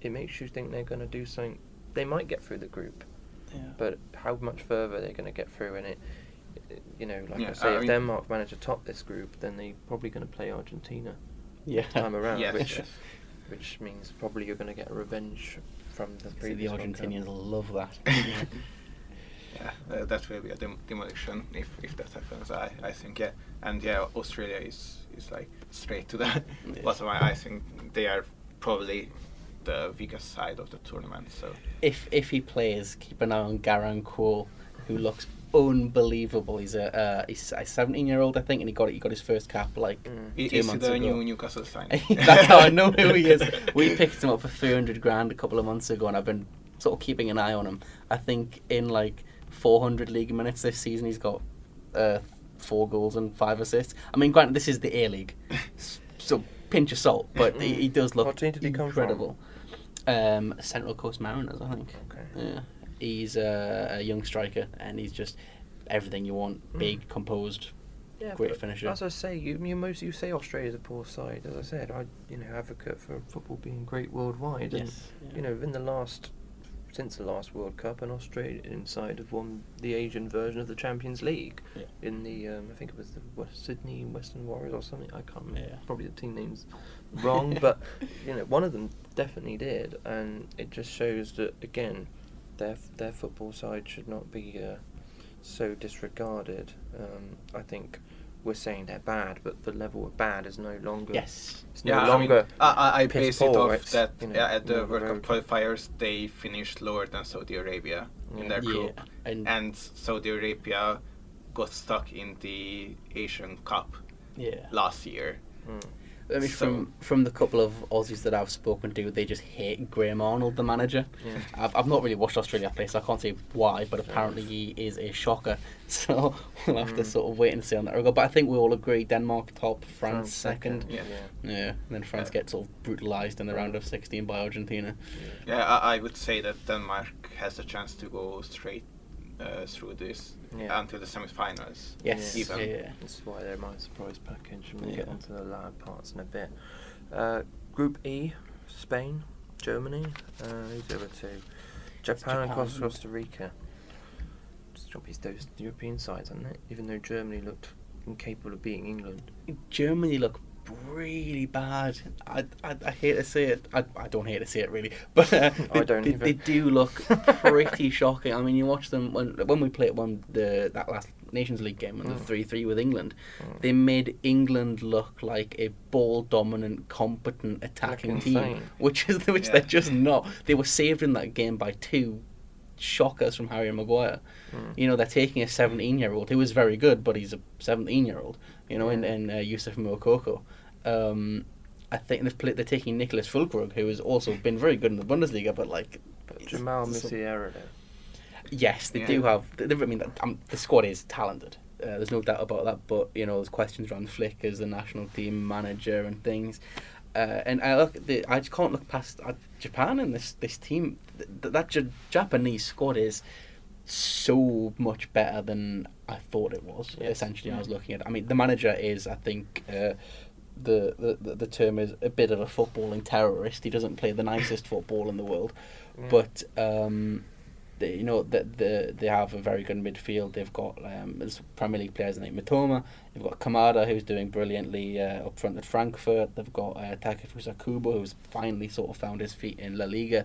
it makes you think they're going to do something. They might get through the group, Yeah. but how much further they're going to get through in it. It- You know, like Yeah, I say, I if mean- Denmark manage to top this group, then they're probably going to play Argentina yeah. time around, Yes, which yes. which means probably you're going to get revenge from the See, the previous World Argentinians love that. [laughs] Yeah, uh, that will be a dem- demolition if, if that happens. I, I think yeah, and yeah, Australia is is like straight to the [laughs] Yeah. bottom. I, I think they are probably the weakest side of the tournament. So if if he plays, keep an eye on Garang Kuol, who looks unbelievable. He's a uh, he's a 17 year old, I think, and he got it. he got his first cap like Mm. i- two is he months the ago. new Newcastle signing? [laughs] That's how I know who he is. [laughs] We picked him up for 300 grand a couple of months ago, and I've been sort of keeping an eye on him. I think in like 400 league minutes this season, he's got uh, four goals and five assists. I mean, granted, this is the A League, so pinch of salt, but he, he does look What team did he come from? incredible. Um, Central Coast Mariners, I think. Okay. Yeah, he's a, a young striker, and he's just everything you want: Mm. big, composed, Yeah, great finisher. As I say, you, you most you say Australia's a poor side. As I said, I you know advocate for football being great worldwide. And, Yes, yeah. You know, in the last since the last World Cup, an Australian side have won the Asian version of the Champions League. Yeah. In the um, I think it was the West Sydney Western Warriors or something. I can't remember. Yeah. Probably the team names wrong, but [laughs] you know one of them definitely did, and it just shows that again, their their football side should not be uh, so disregarded. Um, I think we're saying they're bad, but the level of bad is no longer. Yes. It's yeah, no I mean, I, I, I base it off it's, that you know, yeah, at the middle of the World Cup qualifiers they finished lower than Saudi Arabia in Yeah. their Yeah, group, and- and Saudi Arabia got stuck in the Asian Cup Yeah. last year. Mm. I mean, So- from from the couple of Aussies that I've spoken to, they just hate Graham Arnold, the manager. Yeah. I've, I've not really watched Australia play, so I can't say why, but apparently he is a shocker. [laughs] So we'll have to Mm. sort of wait and see on that regard. But I think we all agree Denmark top, France, second. Yeah. Yeah. Yeah, and then France Yeah. gets sort of brutalised in the round of 16 by Argentina. Yeah, I, I would say that Denmark has a chance to go straight uh, through this Yeah. until the semi-finals. Yes, Even. yeah. That's why they're my surprise package, and we'll Yeah. get onto the loud parts in a bit. Uh, group E, Spain, Germany. Uh, who's the other two? Japan, and Japan. Costa, Costa Rica. Just drop these those European sides, hasn't it? Even though Germany looked incapable of beating England. Germany look really bad. I, I, I hate to say it. I, I don't hate to say it really, [laughs] but uh, I they, don't they, they do look pretty [laughs] shocking. I mean, you watch them when when we played one the that last Nations League game when Mm. the three three with England. Mm. They made England look like a ball dominant, competent attacking team, which is [laughs] which Yeah. they're just not. They were saved in that game by two shockers from Harry Maguire. Mm. You know, they're taking a 17 year old who is very good, but he's a 17 year old, you know, in, in uh, Yusuf Moukoko. Um, I think they've played, they're taking Nicholas Füllkrug, who has also been very good in the Bundesliga, but like. But Jamal it's- Yes, they Yeah. do have. they- I mean, um, the squad is talented. Uh, there's no doubt about that. But you know, there's questions around Flick as the national team manager and things. Uh, and I look, the, I just can't look past uh, Japan and this this team. Th- that J- Japanese squad is so much better than I thought it was. Yes. Essentially, I was looking at. I mean, the manager is, I think. Uh, the, the, the- term is a bit of a footballing terrorist. He doesn't play the nicest football in the world, Yeah. but um, they, you know that the, they have a very good midfield. They've got um, there's Premier League players like Mitoma. They've got Kamada who's doing brilliantly uh, up front at Frankfurt. They've got uh, Takefusa Kubo who's finally sort of found his feet in La Liga.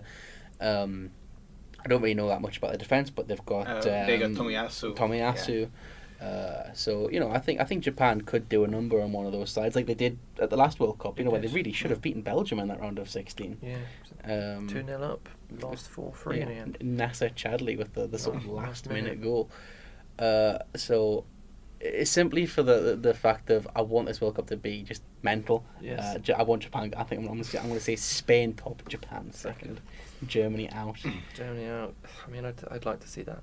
Um, I don't really know that much about the defense, but they've got Uh, they got um, Tomiyasu. Tomiyasu. Uh, so you know, I think I think Japan could do a number on one of those sides, like they did at the last World Cup. You know, where they really should have beaten Belgium in that round of sixteen. yeah. Um, 2 0 up, lost 4 3 in the end. Nacer Chadli with the, the sort Oh, of last last minute goal. Uh, so it's simply for the, the the fact of I want this World Cup to be just mental. Yes. Uh, I want Japan. I think I'm, I'm going to say Spain top, Japan second, Germany out. [clears throat] Germany out. I mean, I'd, I'd like to see that.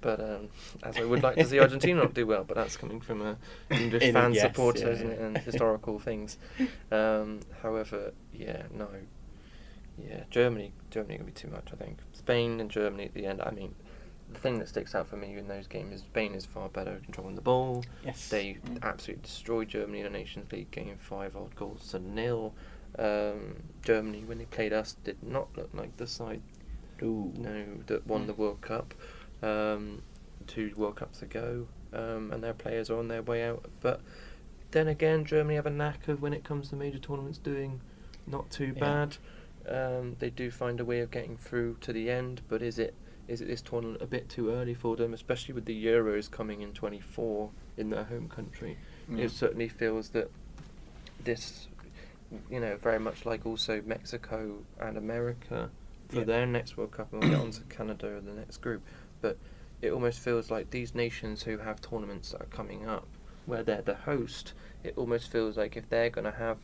But um, as I would like to see Argentina not do well, but that's coming from [laughs] a English In- fan yes, supporter, yeah, yeah. and [laughs] historical things. Um, however, yeah, no, yeah, Germany, Germany gonna be too much. I think Spain and Germany at the end. I mean, the thing that sticks out for me in those games is Spain is far better at controlling the ball. Yes. They Mm. absolutely destroyed Germany in the Nations League, getting five odd goals to nil. Um, Germany, when they played us, did not look like the side Ooh. no, that won the World Cup um, two World Cups ago, um, and their players are on their way out. But then again, Germany have a knack of when it comes to major tournaments doing not too Yeah. bad. Um, they do find a way of getting through to the end, but is it is it this tournament a bit too early for them, especially with the Euros coming in 24 in their home country? Mm. It certainly feels that this, you know, very much like also Mexico and America for Yeah. their next World Cup, and we'll get on to Canada in the next group. But it almost feels like these nations who have tournaments that are coming up, where they're the host, it almost feels like if they're going to have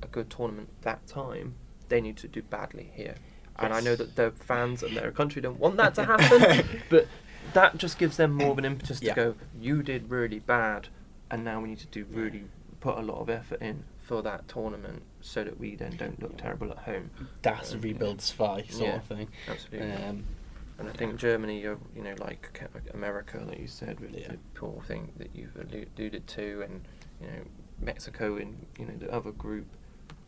a good tournament that time, they need to do badly here. And I know that their fans and their country don't want that to happen, [laughs] but that just gives them more of an impetus to go, you did really bad, and now we need to do really put a lot of effort in for that tournament so that we then don't look terrible at home. Das Um, rebuild Spy sort Yeah. of thing. Absolutely. Um, and I think Germany, are, you know, like Ca- America, like you said, with Yeah. the poor thing that you've allu- alluded to, and you know, Mexico in you know the other group.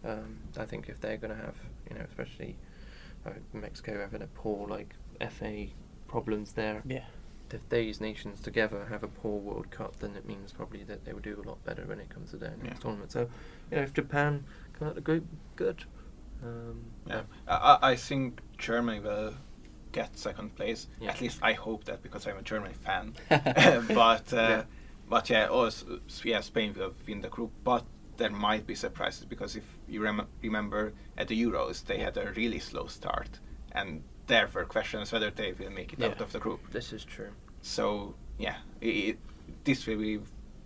Um, I think if they're going to have, you know, especially uh, Mexico having a poor like FA problems there, yeah. if these nations together have a poor World Cup, then it means probably that they will do a lot better when it comes to their next Yeah. tournament. So, you know, if Japan come out of the group, good. Um, Yeah, but- I, I I think Germany will get second place. Yeah. At least I hope that because I'm a Germany fan. [laughs] [laughs] but uh, Yeah. but yeah, also yeah, Spain will win the group. But there might be surprises because if you rem- remember at the Euros, they had a really slow start, and there were questions whether they will make it out of the group. This is true. So yeah, it, this will be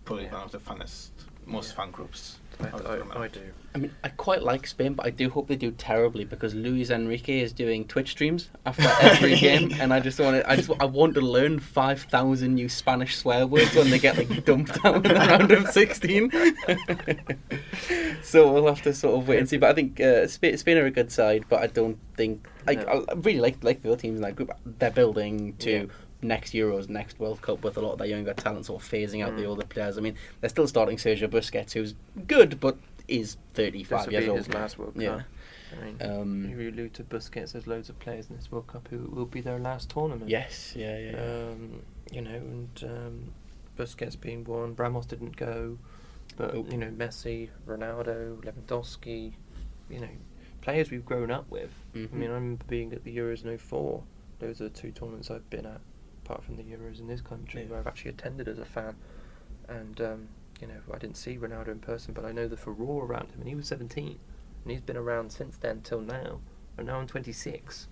probably Yeah. one of the funnest most fan groups. I, I. I do. I mean, I quite like Spain, but I do hope they do terribly because Luis Enrique is doing Twitch streams after [laughs] every game, and I just want to, I just, I want to learn five thousand new Spanish swear words when they get like dumped out in the round of sixteen. [laughs] so we'll have to sort of wait and see. But I think uh, Spain, Spain are a good side, but I don't think I, No. I really like like the other teams in that group. They're building to. Yeah. Next Euros, next World Cup, with a lot of their younger talent sort of phasing out the Mm. older players. I mean, they're still starting Sergio Busquets, who's good, but is This 35 will years be old. his last World Cup. Yeah. I mean, Um, you allude to Busquets. There's loads of players in this World Cup who will be their last tournament. Yes, yeah, yeah. Um, you know, and um, Busquets being one. Ramos didn't go, but you know, Messi, Ronaldo, Lewandowski, you know, players we've grown up with. I Mhm. mean, I remember being at the Euros in 04. Those are the two tournaments I've been at, apart from the Euros in this country, Yeah. where I've actually attended as a fan. And um, you know, I didn't see Ronaldo in person, but I know the furore around him, and he was 17, and he's been around since then till now. And now I'm 26.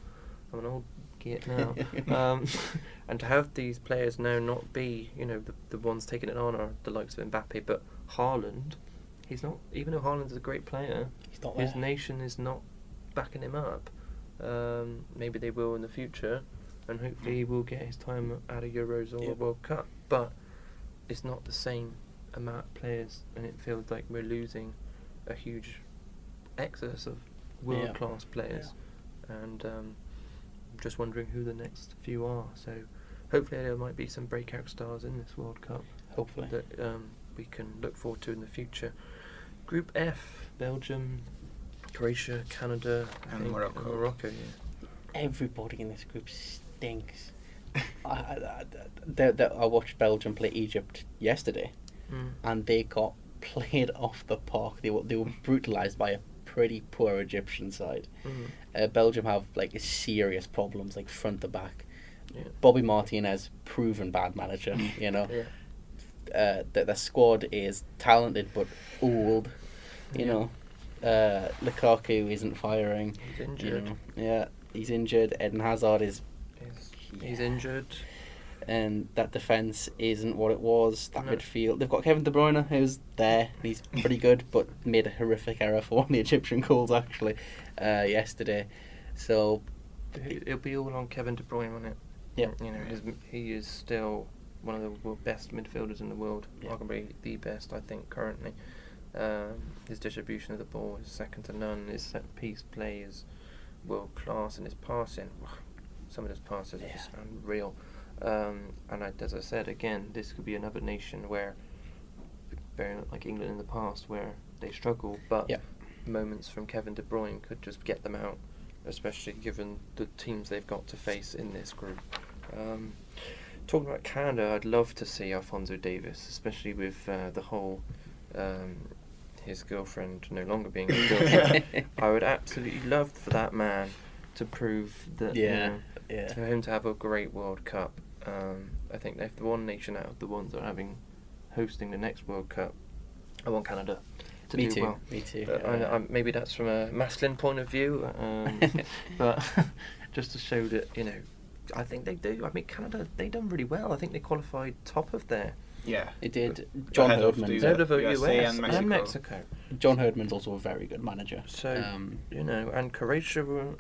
I'm an old git now. [laughs] um, [laughs] and to have these players now not be, you know, the, the ones taking it on are the likes of Mbappe, but Haaland, he's not. Even though Haaland's a great player, his nation is not backing him up. Um, maybe they will in the future, and hopefully he will get his time at a Euros or Yeah. a World Cup. But it's not the same amount of players, and it feels like we're losing a huge excess of world class players. And um, I'm just wondering who the next few are. So hopefully there might be some breakout stars in this World Cup Hopefully. that um, we can look forward to in the future. Group F: Belgium, Croatia, Canada, And think, Morocco. Morocco, yeah. Everybody in this group stinks. I, I, I, they- they- I watched Belgium play Egypt yesterday, Mm. and they got [laughs] played off the park. They were they were brutalized by a pretty poor Egyptian side. Mm. Uh, Belgium have like serious problems, like front to back. Yeah. Bobby Martinez, proven bad manager. [laughs] You know, Yeah. uh, the, the squad is talented but old. You Yeah. know, uh, Lukaku isn't firing. He's you injured. know. Yeah, he's injured. Eden Hazard is, He's, Yeah. injured. and that defense isn't what it was. That No. midfield, they've got Kevin De Bruyne who's there. He's pretty good, but made a horrific error for [laughs] one of the Egyptian goals actually uh, yesterday. So It- It'll be all on Kevin De Bruyne, won't it? Yeah. You know, his, he is still one of the best midfielders in the world. Yeah. Arguably the best, I think, currently. Um, his distribution of the ball is second to none. His set piece play is world class, and his passing, some of those passes are just unreal. Um, and I, as I said again, this could be another nation where, very like England in the past, where they struggle, but Yeah. moments from Kevin De Bruyne could just get them out, especially given the teams they've got to face in this group. Um, talking about Canada, I'd love to see Alphonso Davies, especially with uh, the whole um, his girlfriend no longer being his [laughs] girlfriend. I would absolutely love for that man to prove that. you Yeah, know, yeah. For him to have a great World Cup. Um, I think if the one nation out of the ones that are having hosting the next World Cup, I want Canada to Me do too, well. me too, But yeah. I, I, maybe that's from a masculine point of view, um, [laughs] but [laughs] just to show that you know, I think they do. I mean, Canada they done really well. I think they qualified top of their. Yeah. It did. John Ahead of the- Herdman's, Third of the USA US and and Mexico. Mexico. John Herdman's also a very good manager. So um, you know, and Croatia were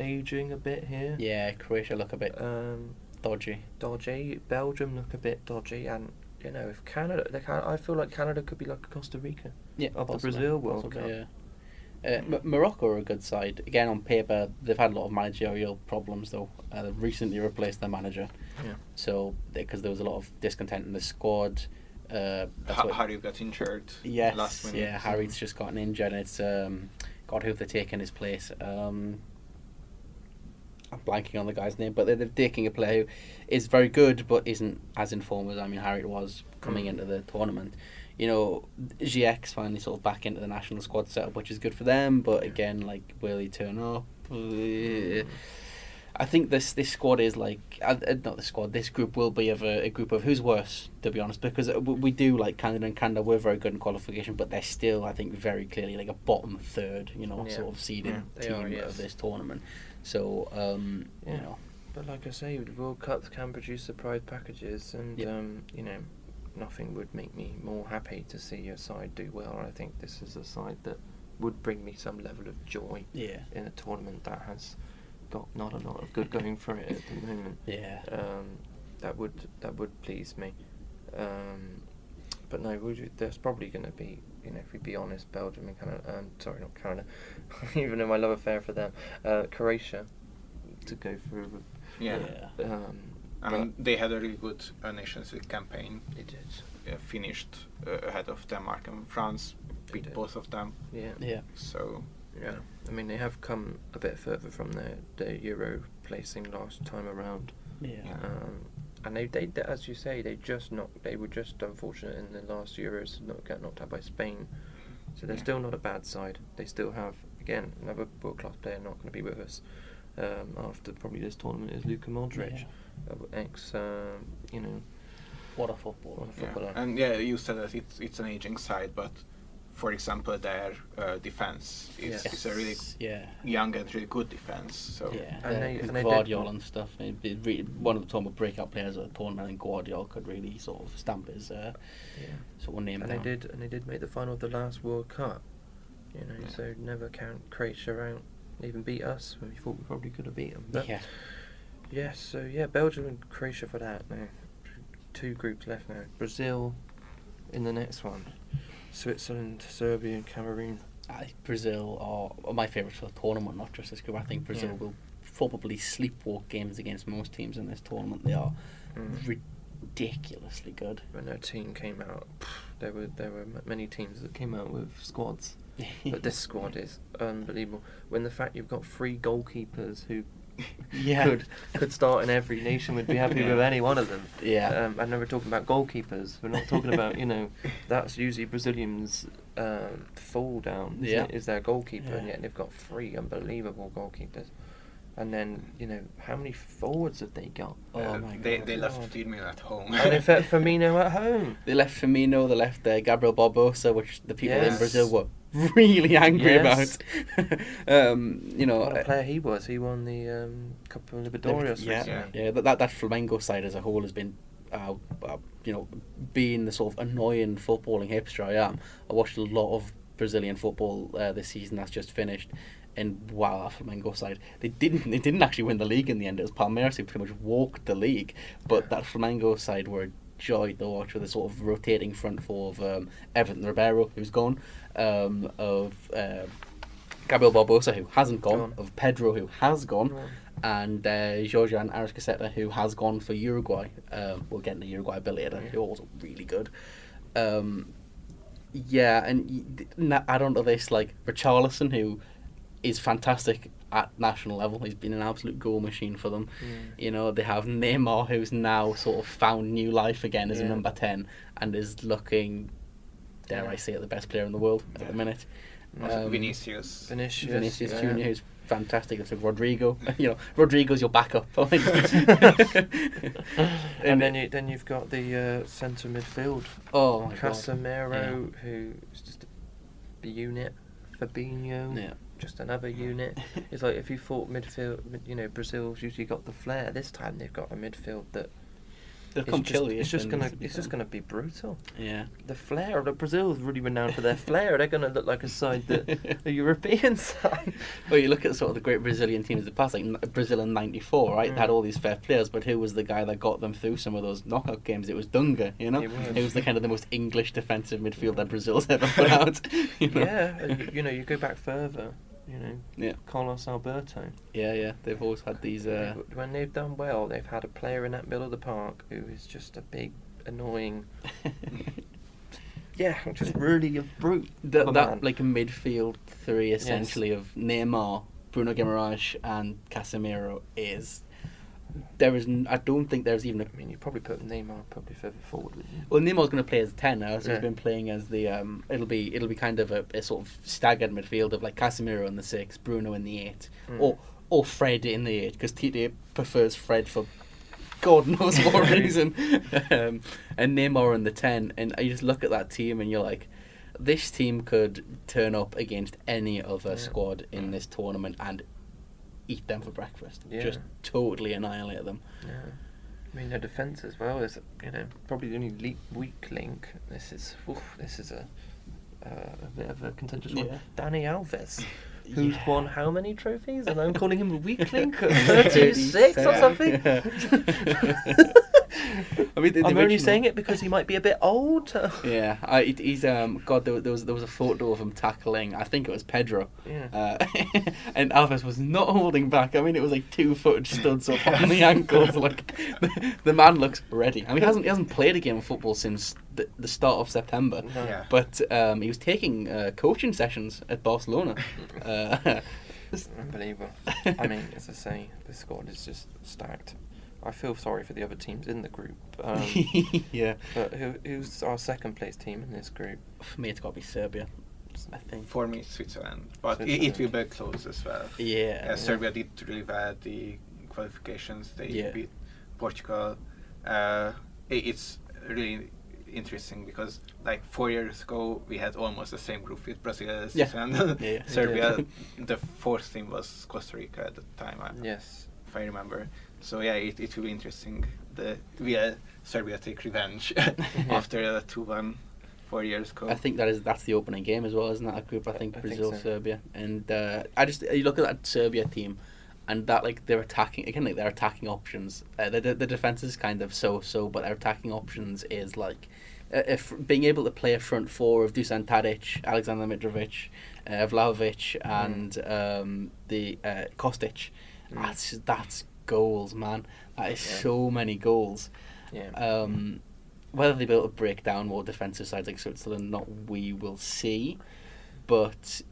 aging a bit here. yeah, Croatia look a bit Um, dodgy. dodgy. Belgium look a bit dodgy, and you know, if Canada, they can, I feel like Canada could be like Costa Rica. Yeah, of the Brazil World possibly, Cup. Yeah. Uh, Morocco are a good side. Again, on paper, they've had a lot of managerial problems though. Uh, they've recently replaced their manager, Yeah. so because there was a lot of discontent in the squad. Uh, that's Ha- what- Harit got injured Yes, last minute. yeah. Harit's just gotten injured. and It's um, God who've they're taking his place. Um, I'm blanking on the guy's name, but they're, they're taking a player who is very good, but isn't as informed as I mean Harit was coming Mm. into the tournament. You know, Ziyech finally sort of back into the national squad setup, which is good for them. But again, like, will he turn up? I think this this squad is like uh, uh, not the squad. This group will be of a, a group of who's worse, to be honest, because uh, we, we do like Canada and Canada. We're very good in qualification, but they're still, I think, very clearly like a bottom third, you know, Yeah. sort of seeded Yeah, team are, yes. of this tournament. So, um, Yeah. you know, But like I say, World Cups can produce surprise packages, and Yep. um, you know, nothing would make me more happy to see your side do well. I think this is a side that would bring me some level of joy Yeah. in a tournament that has got not a lot of good going for it at the moment. [laughs] Yeah. Um, that would that would please me. Um, but no, there's probably going to be, you know, if we be honest, Belgium and Canada. Um, sorry, not Canada. [laughs] even in my love affair for them, uh, Croatia, to go through. Yeah. Yeah. Um, I mean, they had a really good uh, Nations League campaign. they did. Uh, finished uh, ahead of Denmark and France, They beat did. both of them. Yeah. Yeah. So Yeah. I mean, they have come a bit further from their, their Euro placing last time around. Yeah. Yeah. Um, and they, they, they- as you say, they just knocked. They were just unfortunate in the last Euros to not get knocked out by Spain. So they're Yeah. still not a bad side. They still have again another world class player not going to be with us um, after probably this tournament is Luka Modric, uh, ex um, you know What a football. What a yeah. footballer. and yeah, you said that it's it's an aging side, but for example, their uh, defense is, Yes. is a really Yeah. young and really good defense. So Yeah, And they- with and they did- Gvardiol and stuff. It'd be re- one of the top breakout players at the tournament. I think Gvardiol could really sort of stamp his uh, yeah. sort of name and down. they did and they did make the final of the last World Cup. You know, Yeah. so never count Croatia out. They even beat us when we thought we probably could have beat them. But Yeah. Yeah, so yeah, Belgium and Croatia for that now. Two groups left now. Brazil in the next one. Switzerland, Serbia, and Cameroon. I think Brazil are, are my favourites for the tournament, not just this group. I think Brazil Yeah. will probably sleepwalk games against most teams in this tournament. They are Mm. ridiculously good. When their team came out, there were there were many teams that came out with squads, [laughs] but this squad is unbelievable. When the fact you've got three goalkeepers who Yeah. [laughs] could could start in every nation would be happy Yeah. with any one of them. Yeah. Um, and then we're talking about goalkeepers. We're not talking about you know [laughs] that's usually Brazilians' um, fall down. Yeah. it, is their goalkeeper, and yet they've got three unbelievable goalkeepers. And then you know how many forwards have they got? Oh uh, my they God. they left God. Firmino at home. and in fact, [laughs] Firmino at home. They left Firmino, they left uh, Gabriel Barbosa, which the people in Brazil were [laughs] really angry Yes. about. [laughs] um, you know, What a uh, player he was. He won the um, Cup of Libertadores yeah, recently. yeah, that, that that Flamengo side as a whole has been, uh, uh, you know, being the sort of annoying footballing hipster I am. I watched a lot of Brazilian football uh, this season that's just finished, and wow, Flamengo side they didn't they didn't actually win the league in the end. It was Palmeiras who pretty much walked the league, but that Flamengo side were a joy to watch with a sort of rotating front four of um, Everton Ribeiro who's gone, um, of. Uh, Gabriel Barbosa, who hasn't gone, Gone. of Pedro, who has gone, Gone. and uh, Giorgian Arrascaeta, who has gone for Uruguay. Um, we'll get into Uruguay a bit later. Yeah. Who also really good. Um, yeah, and na- add on to this like Richarlison, who is fantastic at national level. He's been an absolute goal machine for them. Mm. You know, they have Neymar, who's now sort of found new life again as a number ten, and is looking, dare Yeah. I say it, the best player in the world at the minute. Um, Vinicius. Vinicius, Vinicius yeah. Junior, who's fantastic. It's like Rodrygo. [laughs] you know, Rodrygo's your backup. [laughs] [laughs] and then you then you've got the uh, centre midfield. oh my god. Casemiro, who is just a unit. Fabinho, Yeah. Just another unit. [laughs] It's like if you thought midfield, you know, Brazil's usually got the flair. This time they've got a midfield that They'll come just, kill you. it's just gonna it's just gonna be brutal. Yeah. The flair of the Brazil is really renowned for their [laughs] flair. They're gonna look like a side that [laughs] a European side. Well, you look at sort of the great Brazilian teams of the past, like Brazil in '94, right? They had Mm. all these fair players, but who was the guy that got them through some of those knockout games? It was Dunga, you know. It was. He was the kind of the most English defensive midfielder that Brazil's ever put out. you know? yeah, you, you know, you go back further. You know, Yeah. Carlos Alberto. Yeah, yeah. They've always had these. Uh, when they've done well, they've had a player in that middle of the park who is just a big, annoying. [laughs] Yeah, just really a brute. that, a that man. like a midfield three essentially of Neymar, Bruno Guimaraes, and Casemiro is. There is. n- I don't think there's even a I mean, you probably put Neymar probably further forward. Wouldn't you? Well, Neymar's going to play as ten now, so Yeah. he's been playing as the. Um, it'll be it'll be kind of a, a sort of staggered midfield of like Casemiro in the six, Bruno in the eight, Mm. or or Fred in the eight because Tite prefers Fred for God knows what [laughs] reason, um, and Neymar in the ten, and you just look at that team and you're like, this team could turn up against any other Yeah. squad in this tournament and eat them for breakfast, Yeah. just totally annihilate them. Yeah. I mean, their defence as well is, you know, probably the only le- weak link. This is, oof, this is a, uh, a bit of a contentious one. Dani Alves, [laughs] who's Yeah. won how many trophies? And I'm calling him a weak link [laughs] 36 or something. [laughs] [laughs] I mean, the, the I'm only saying it because he might be a bit old. [laughs] Yeah, I, he's um. God, there, was- there was there was a photo of him tackling. I think it was Pedro. yeah. Uh, [laughs] and Alves was not holding back. I mean, it was like two foot studs up on the ankles. Like the, the man looks ready. I mean, he hasn't he hasn't played a game of football since the, the start of September. No. Yeah. But um, he was taking uh, coaching sessions at Barcelona. Uh, Unbelievable. I mean, as I say, the squad is just stacked. I feel sorry for the other teams in the group. Um, [laughs] yeah, but who, who's our second place team in this group? for me it's got to be Serbia. I think. For me, Switzerland, but it, it will be close as well. Yeah. Uh, Serbia did really well at the qualifications. They Yeah. beat Portugal. Uh, i it's really interesting because like four years ago we had almost the same group with Brazil as Yeah. Switzerland. Yeah, [laughs] yeah. Serbia. the fourth team was Costa Rica at the time, I- Yes. if I remember. So yeah, it, it will be interesting. The will Serbia take revenge [laughs] [laughs] after the two one four years ago. I think that is that's the opening game as well, isn't that a group? I think I think Brazil, so. Serbia, and uh, I just you look at that Serbia team, and that like their attacking again like their attacking options. Uh, the the, the defense is kind of so so, but their attacking options is like. Uh, if being able to play a front four of Dusan Tadic, Alexander Mitrovic, uh, Vlahovic, Mm. and um, the uh, Kostic, Mm. that's that's goals, man. That is Yeah. so many goals. Yeah. Um, whether they be able to break down more defensive sides like Switzerland, not we will see. But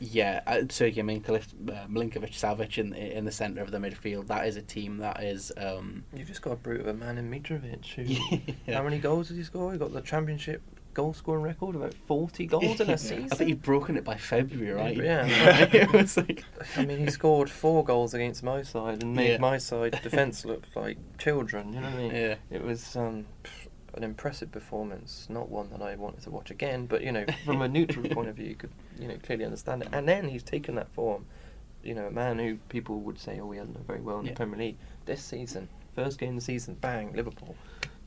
yeah, uh, Sergei Milinkovic, uh, Milinkovic Savic in in the centre of the midfield. That is a team that is. Um, You've just got a brute of a man in Mitrovic. Who, [laughs] Yeah. How many goals did he score? He got the championship goal scoring record, about 40 goals in a [laughs] season. I think he'd broken it by February, right? Yeah. [laughs] it was like. I mean, he scored four goals against my side and made Yeah. my side defence look like children. You know what I mean? Yeah. It was um, an impressive performance, not one that I wanted to watch again. But you know, from a neutral point of view, you could you know clearly understand it. And then he's taken that form. You know, a man who people would say, oh, he hasn't done very well in Yeah. the Premier League this season. First game of the season, bang, Liverpool.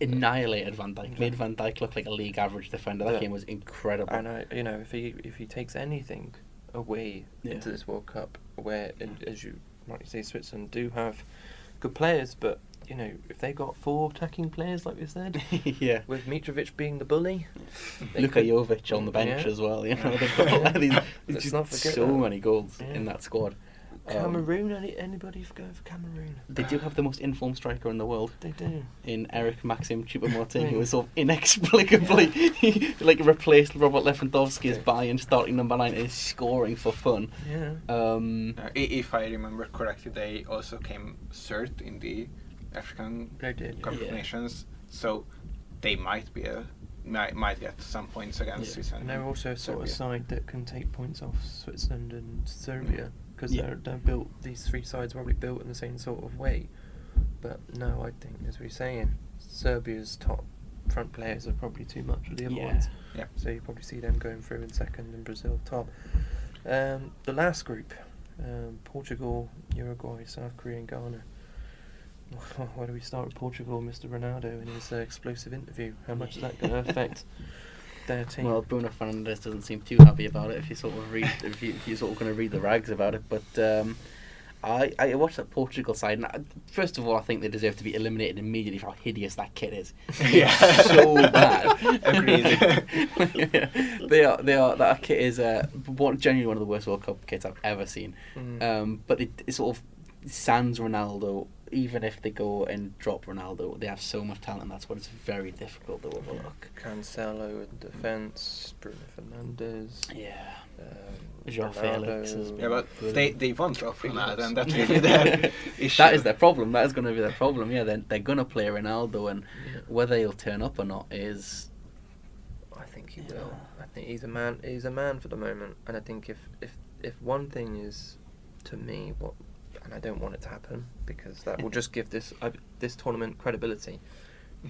Annihilated Van Dijk, made Van Dijk look like a league average defender. That Yeah. game was incredible. And I, you know, if he if he takes anything away Yeah. into this World Cup, where as you rightly say, Switzerland do have good players, but you know, if they got four attacking players, like we said, [laughs] yeah. with Mitrovic being the bully, Luka could- Jovic on the bench Yeah. as well. You know, they've [laughs] got these, Let's just not forget so that. many goals in that squad. Um, Cameroon, any, anybody f- go for Cameroon? They do have the most informed striker in the world They do. in Eric Maxim Choupo-Moting, who was sort of inexplicably [laughs] like replaced Robert Lewandowski as Okay. Bayern starting number nine and is scoring for fun. Yeah. Um, Uh, if I remember correctly, they also came third in the African They. Cup Yeah. of Nations, so they might be a might, might get some points against Yeah. Switzerland. And they're also a sort of side that can take points off Switzerland and Serbia because Yeah. they're, they're built. These three sides are probably built in the same sort of way. But no, I think as we're saying, Serbia's top front players are probably too much for the other Yeah. ones. Yeah. So you probably see them going through in second and Brazil top. Um, the last group, um, Portugal, Uruguay, South Korea, and Ghana. [laughs] Where do we start with Portugal, Mr. Ronaldo, in his uh, explosive interview? How much is that going [laughs] to affect their team? well, Bruno Fernandes doesn't seem too happy about it. If you sort of read, [laughs] if, you, if you're sort of going to read the rags about it, but um, I I watched that Portugal side, and I, first of all, I think they deserve to be eliminated immediately for how hideous that kit is. Yeah. so bad. [laughs] Agreed. yeah, [laughs] they are. They are. That kit is uh, one, genuinely one of the worst World Cup kits I've ever seen. Mm. Um, but it, it sort of sans Ronaldo. Even if they go and drop Ronaldo, they have so much talent. That's what it's very difficult to overlook. Cancelo in defence, Bruno Fernandes, Yeah. um, Joao Felix has Ronaldo. yeah, but Brilliant. they they won't drop Ronaldo, and that's really their [laughs] issue. That is their problem. That is going to be their problem. Yeah, they're, they're going to play Ronaldo, and Yeah. whether he'll turn up or not is. I think he Yeah. will. I think he's a man. He's a man for the moment, and I think if if if one thing is, to me, what, and I don't want it to happen because that will just give this uh, this tournament credibility,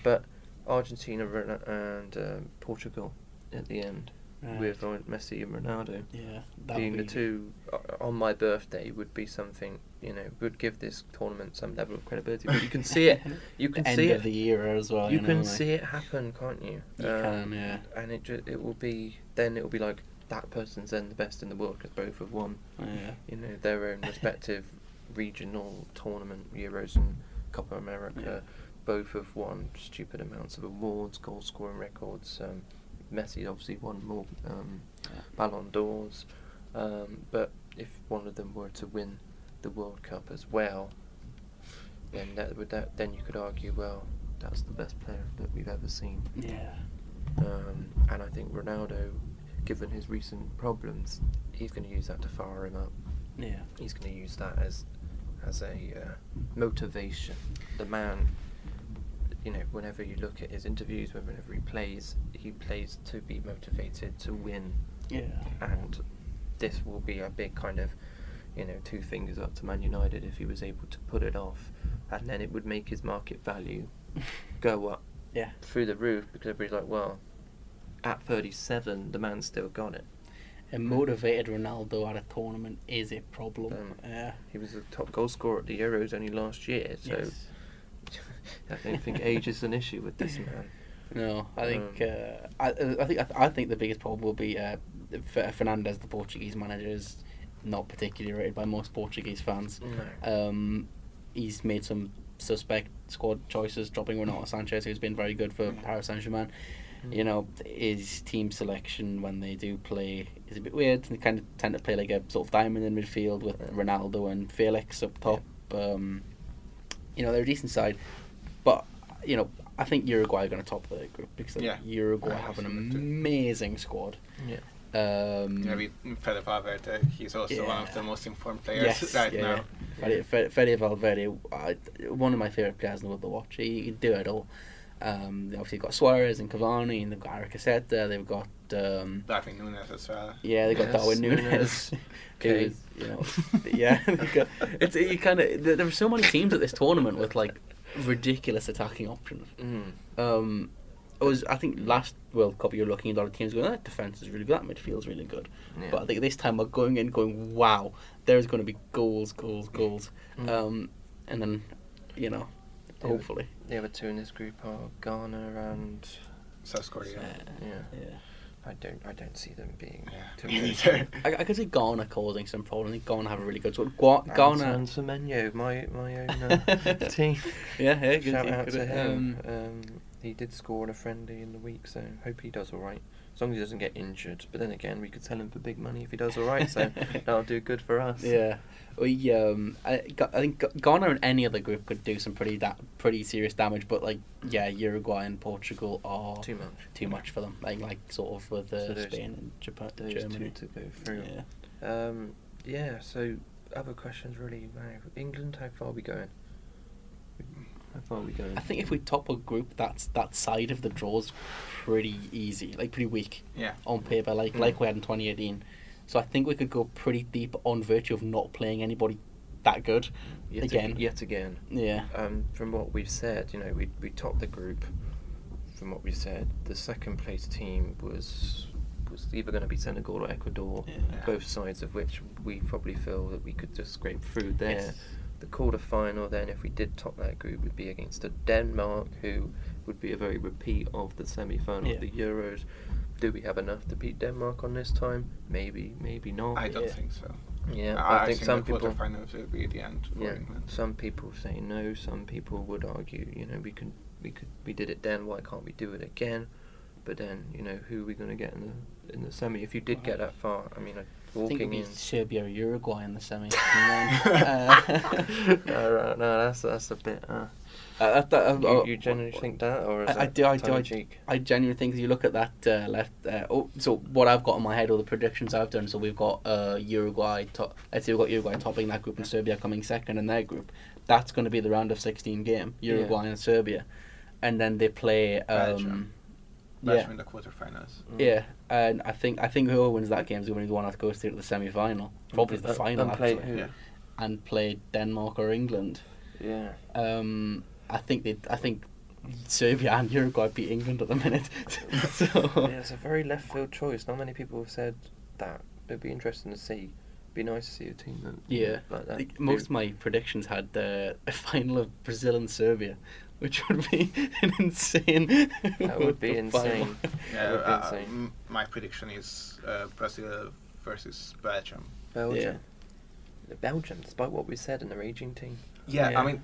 but Argentina and and, um, Portugal at the end, Right. with uh, Messi and Ronaldo. yeah, being the two uh, on my birthday would be something you know would give this tournament some level of credibility. But you can see it. [laughs] You can the end see of it. the era as well. you know, can like- see it happen, can't you? You Um, can, yeah. And it ju- it will be then it will be like that person's then the best in the world because both have won Yeah. you know their own [laughs] respective regional tournament Euros and Copa America. Both have won stupid amounts of awards, goal scoring records. Um, Messi obviously won more um, Yeah. Ballon d'Ors, um, but if one of them were to win the World Cup as well, then that would that then you could argue, well, that's the best player that we've ever seen. Yeah. Um, and I think Ronaldo, given his recent problems, he's going to use that to fire him up. Yeah. He's going to use that as as a uh, motivation. The man, you know, whenever you look at his interviews, whenever he plays, he plays to be motivated to win, Yeah. and this will be a big kind of, you know, two fingers up to Man United if he was able to put it off, and then it would make his market value [laughs] go up Yeah. through the roof because everybody's like, well, at 37, the man's still got it. A motivated Ronaldo at a tournament is a problem. Um, yeah. He was the top goal scorer at the Euros only last year, so Yes. [laughs] I don't think age is an issue with this man. No, I think Um, uh, I, I think I think the biggest problem will be uh, F- Fernandez, the Portuguese manager, is not particularly rated by most Portuguese fans. No. Um, he's made some suspect squad choices, dropping Renato Sanches, who's been very good for Paris Saint Germain. You know, his team selection when they do play is a bit weird. They kind of tend to play like a sort of diamond in midfield with Yeah. Ronaldo and Felix up top. Um, you know, they're a decent side, but you know, I think Uruguay are going to top the group because Yeah. Uruguay I have an think so too. amazing squad. Yeah. Um, Yeah, with Fede Valverde, he's also one of the most informed players yes, right yeah, now. yeah. Fede, Fede, Fede Valverde, uh, one of my favorite players in the world to watch. He, he can do it all. Um, they obviously got Suarez and Cavani, and they've got Arrascaeta. They've got um, Darwin Núñez as well. yeah, they've got Yes, Darwin Núñez. Núñez. [laughs] who Okay. is, you know, yeah. [laughs] they got- [laughs] it's you kind of there, there were so many teams at this tournament with like ridiculous attacking options. Mm. Um, it was I think last World Cup you were looking at a lot of teams going that defense is really good, that midfield's really good. Yeah. But I think this time we're going in going wow, there's going to be goals, goals, goals. Mm. Um, and then you know, Yeah. hopefully. The other two in this group are Ghana and South Korea. yeah. Yeah. I don't I don't see them being Yeah, too [laughs] me I, I could see Ghana causing some problems. I think Ghana have a really good squad. Gua- Ghana Ghana. and Semenyo, my my own uh, [laughs] team. Yeah, yeah, good Shout team, out good- to him. um, Um, he did score in a friendly in the week, so hope he does all right. As long as he doesn't get injured. But then again, we could sell him for big money if he does all right, so [laughs] that'll do good for us. Yeah, we um, I, I think Ghana and any other group could do some pretty da- pretty serious damage, but like yeah, Uruguay and Portugal are Too much. too much for them. Like like sort of with uh, So Spain and Japan, Those Germany. two to go through. Yeah. Um, yeah. So other questions really. Wow. England, how far are we going? How far are we going? I think if we top a group, that's that side of the draws pretty easy, like pretty weak Yeah. on paper, like Hmm. like we had in 2018. So I think we could go pretty deep on virtue of not playing anybody that good. yet again. ag- yet again. Yeah. Um, from what we've said, you know, we we topped the group. From what we said, the second place team was was either going to be Senegal or Ecuador, Yeah. both sides of which we probably feel that we could just scrape through there. Yes. The quarter final, then, if we did top that group, would be against a Denmark, who would be a very repeat of the semi final Yeah. of the Euros. Do we have enough to beat Denmark on this time? Maybe, maybe not. I don't Yeah. think so. Yeah, I, I think think some the people. quarterfinals will be at the end for Yeah, England. some people say no. Some people would argue, you know, we can, we could, we did it then. Why can't we do it again? But then, you know, who are we going to get in the in the semi? If you did get that far, I mean, like, I think it'd walking be in. Serbia or Uruguay in the semi. uh, no, right, no, that's that's a bit. Uh, Uh, that- that- you, uh, you genuinely think that, or is I, I do. I do. I, cheek? I genuinely think you look at that uh, left. Uh, oh, so what I've got in my head, all the predictions I've done. So we've got uh, Uruguay. To- let's say we've got Uruguay topping that group and Serbia coming second in their group. That's going to be the round of sixteen game. Uruguay and Serbia, and then they play. Um, Belgium. yeah, in the quarterfinals. Mm. yeah, and I think I think whoever wins that game is going to be the one that goes through to the semi final, probably the final and play actually, who? Yeah. and play Denmark or England. Yeah. Um, I think they. I think Serbia and Uruguay beat England at the minute. [laughs] so yeah, it's a very left field choice. Not many people have said that. It'd be interesting to see. Be nice to see a team that. Yeah, like that. Like, most of my predictions had uh, a final of Brazil and Serbia, which would be [laughs] an insane. That would be [laughs] insane. Yeah, would be uh, insane. m- my prediction is uh, Brazil versus Belgium. Belgium. Belgium, despite what we said, and their aging team. Yeah, Yeah. I mean,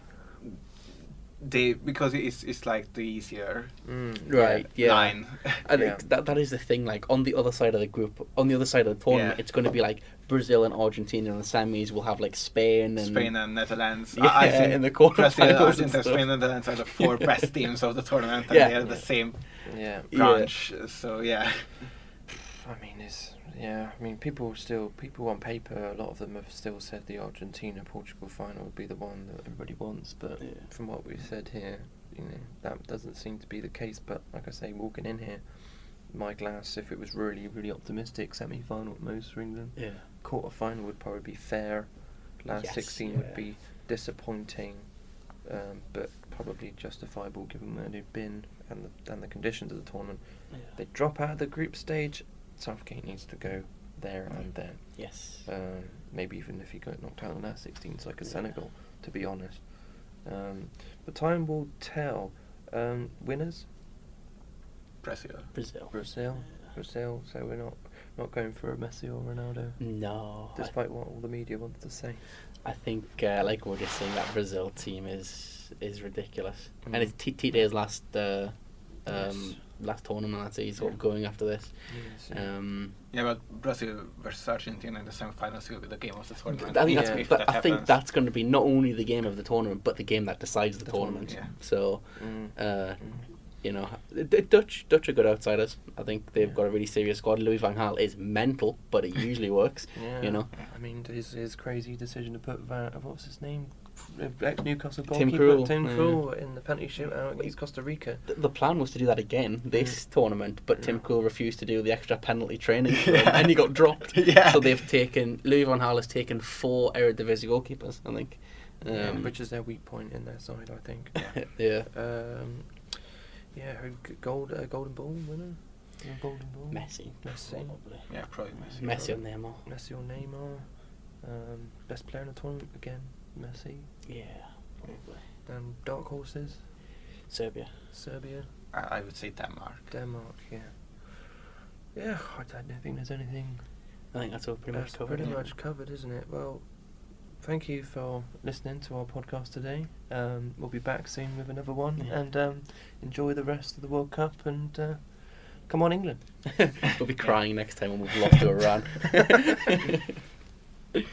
they because it's it's like the easier Mm, Right, yeah. line. I [laughs] Yeah. that that is the thing. Like on the other side of the group, on the other side of the tournament, Yeah. it's going to be like Brazil and Argentina in the semis. We'll have like Spain and Spain and Netherlands. Yeah, I, I think in the Brazil, quarterfinals and Argentina, stuff. Spain, and Netherlands are the four Yeah. [laughs] best teams of the tournament, and Yeah. they are the Yeah. same Yeah. Yeah. branch. So yeah, I mean, it's yeah. I mean, people still people on paper. A lot of them have still said the Argentina Portugal final would be the one that everybody wants. But Yeah. from what we've said here, you know, that doesn't seem to be the case. But like I say, walking in here, my glass, if it was really really optimistic, semi final at most for England. yeah, Quarter final would probably be fair. Last Yes, sixteen yeah. would be disappointing, um, but probably justifiable given where they've been and the and the conditions of the tournament. They drop out of the group stage. Southgate needs to go there and then. yes, Um, maybe even if he got knocked out in that 16, it's like a Yeah. Senegal, to be honest. Um, but time will tell. Um, winners, Brazil. Brazil, Brazil, Brazil. So we're not not going for a Messi or Ronaldo, No, I- despite what all the media wants to say. I think, uh, like we we're just saying, that Brazil team is is ridiculous, Mm. and it's T- Tite's last uh, um, Yes. last tournament. I'd say he's sort of going after this. Yes, yeah. Um, Yeah, but Brazil versus Argentina in the semifinals will be the game of the tournament. I think Yeah. that's, but that I think that's going to be not only the game of the tournament, but the game that decides the, The tournament. tournament, yeah. So, Mm. uh, Mm. You know, the, Dutch Dutch are good outsiders. I think they've Yeah. got a really serious squad. Louis van Gaal is mental, but it usually [laughs] works. Yeah. You know, I mean, his his crazy decision to put Van, what's his name, ex Newcastle Tim goalkeeper Krul, Tim yeah. Krul in the penalty shootout against Costa Rica. the, the plan was to do that again this tournament, but Tim Yeah. Krul refused to do the extra penalty training, Yeah. and he got dropped. [laughs] Yeah. So they've taken Louis van Gaal has taken four Eredivisie goalkeepers. I think. Yeah, Um, which is their weak point in their side, I think. [laughs] yeah. um, yeah, who g- gold uh, golden ball winner, Yeah, golden ball. Messi. Messi. Probably. Yeah, probably Messi. Messi or Neymar. Messi or Neymar. Um, best player in the tournament again, Messi. Yeah. Probably. And dark horses, Serbia. Serbia, I, I would say Denmark. Denmark. Yeah. Yeah, I don't think there's anything I think that's all pretty much That's covered. pretty yeah. much covered, isn't it? Well, thank you for listening to our podcast today. Um, we'll be back soon with another one, Yeah. and um, enjoy the rest of the World Cup. And uh, come on, England! [laughs] we'll be crying next time when we've lost to [laughs] Iran. [laughs]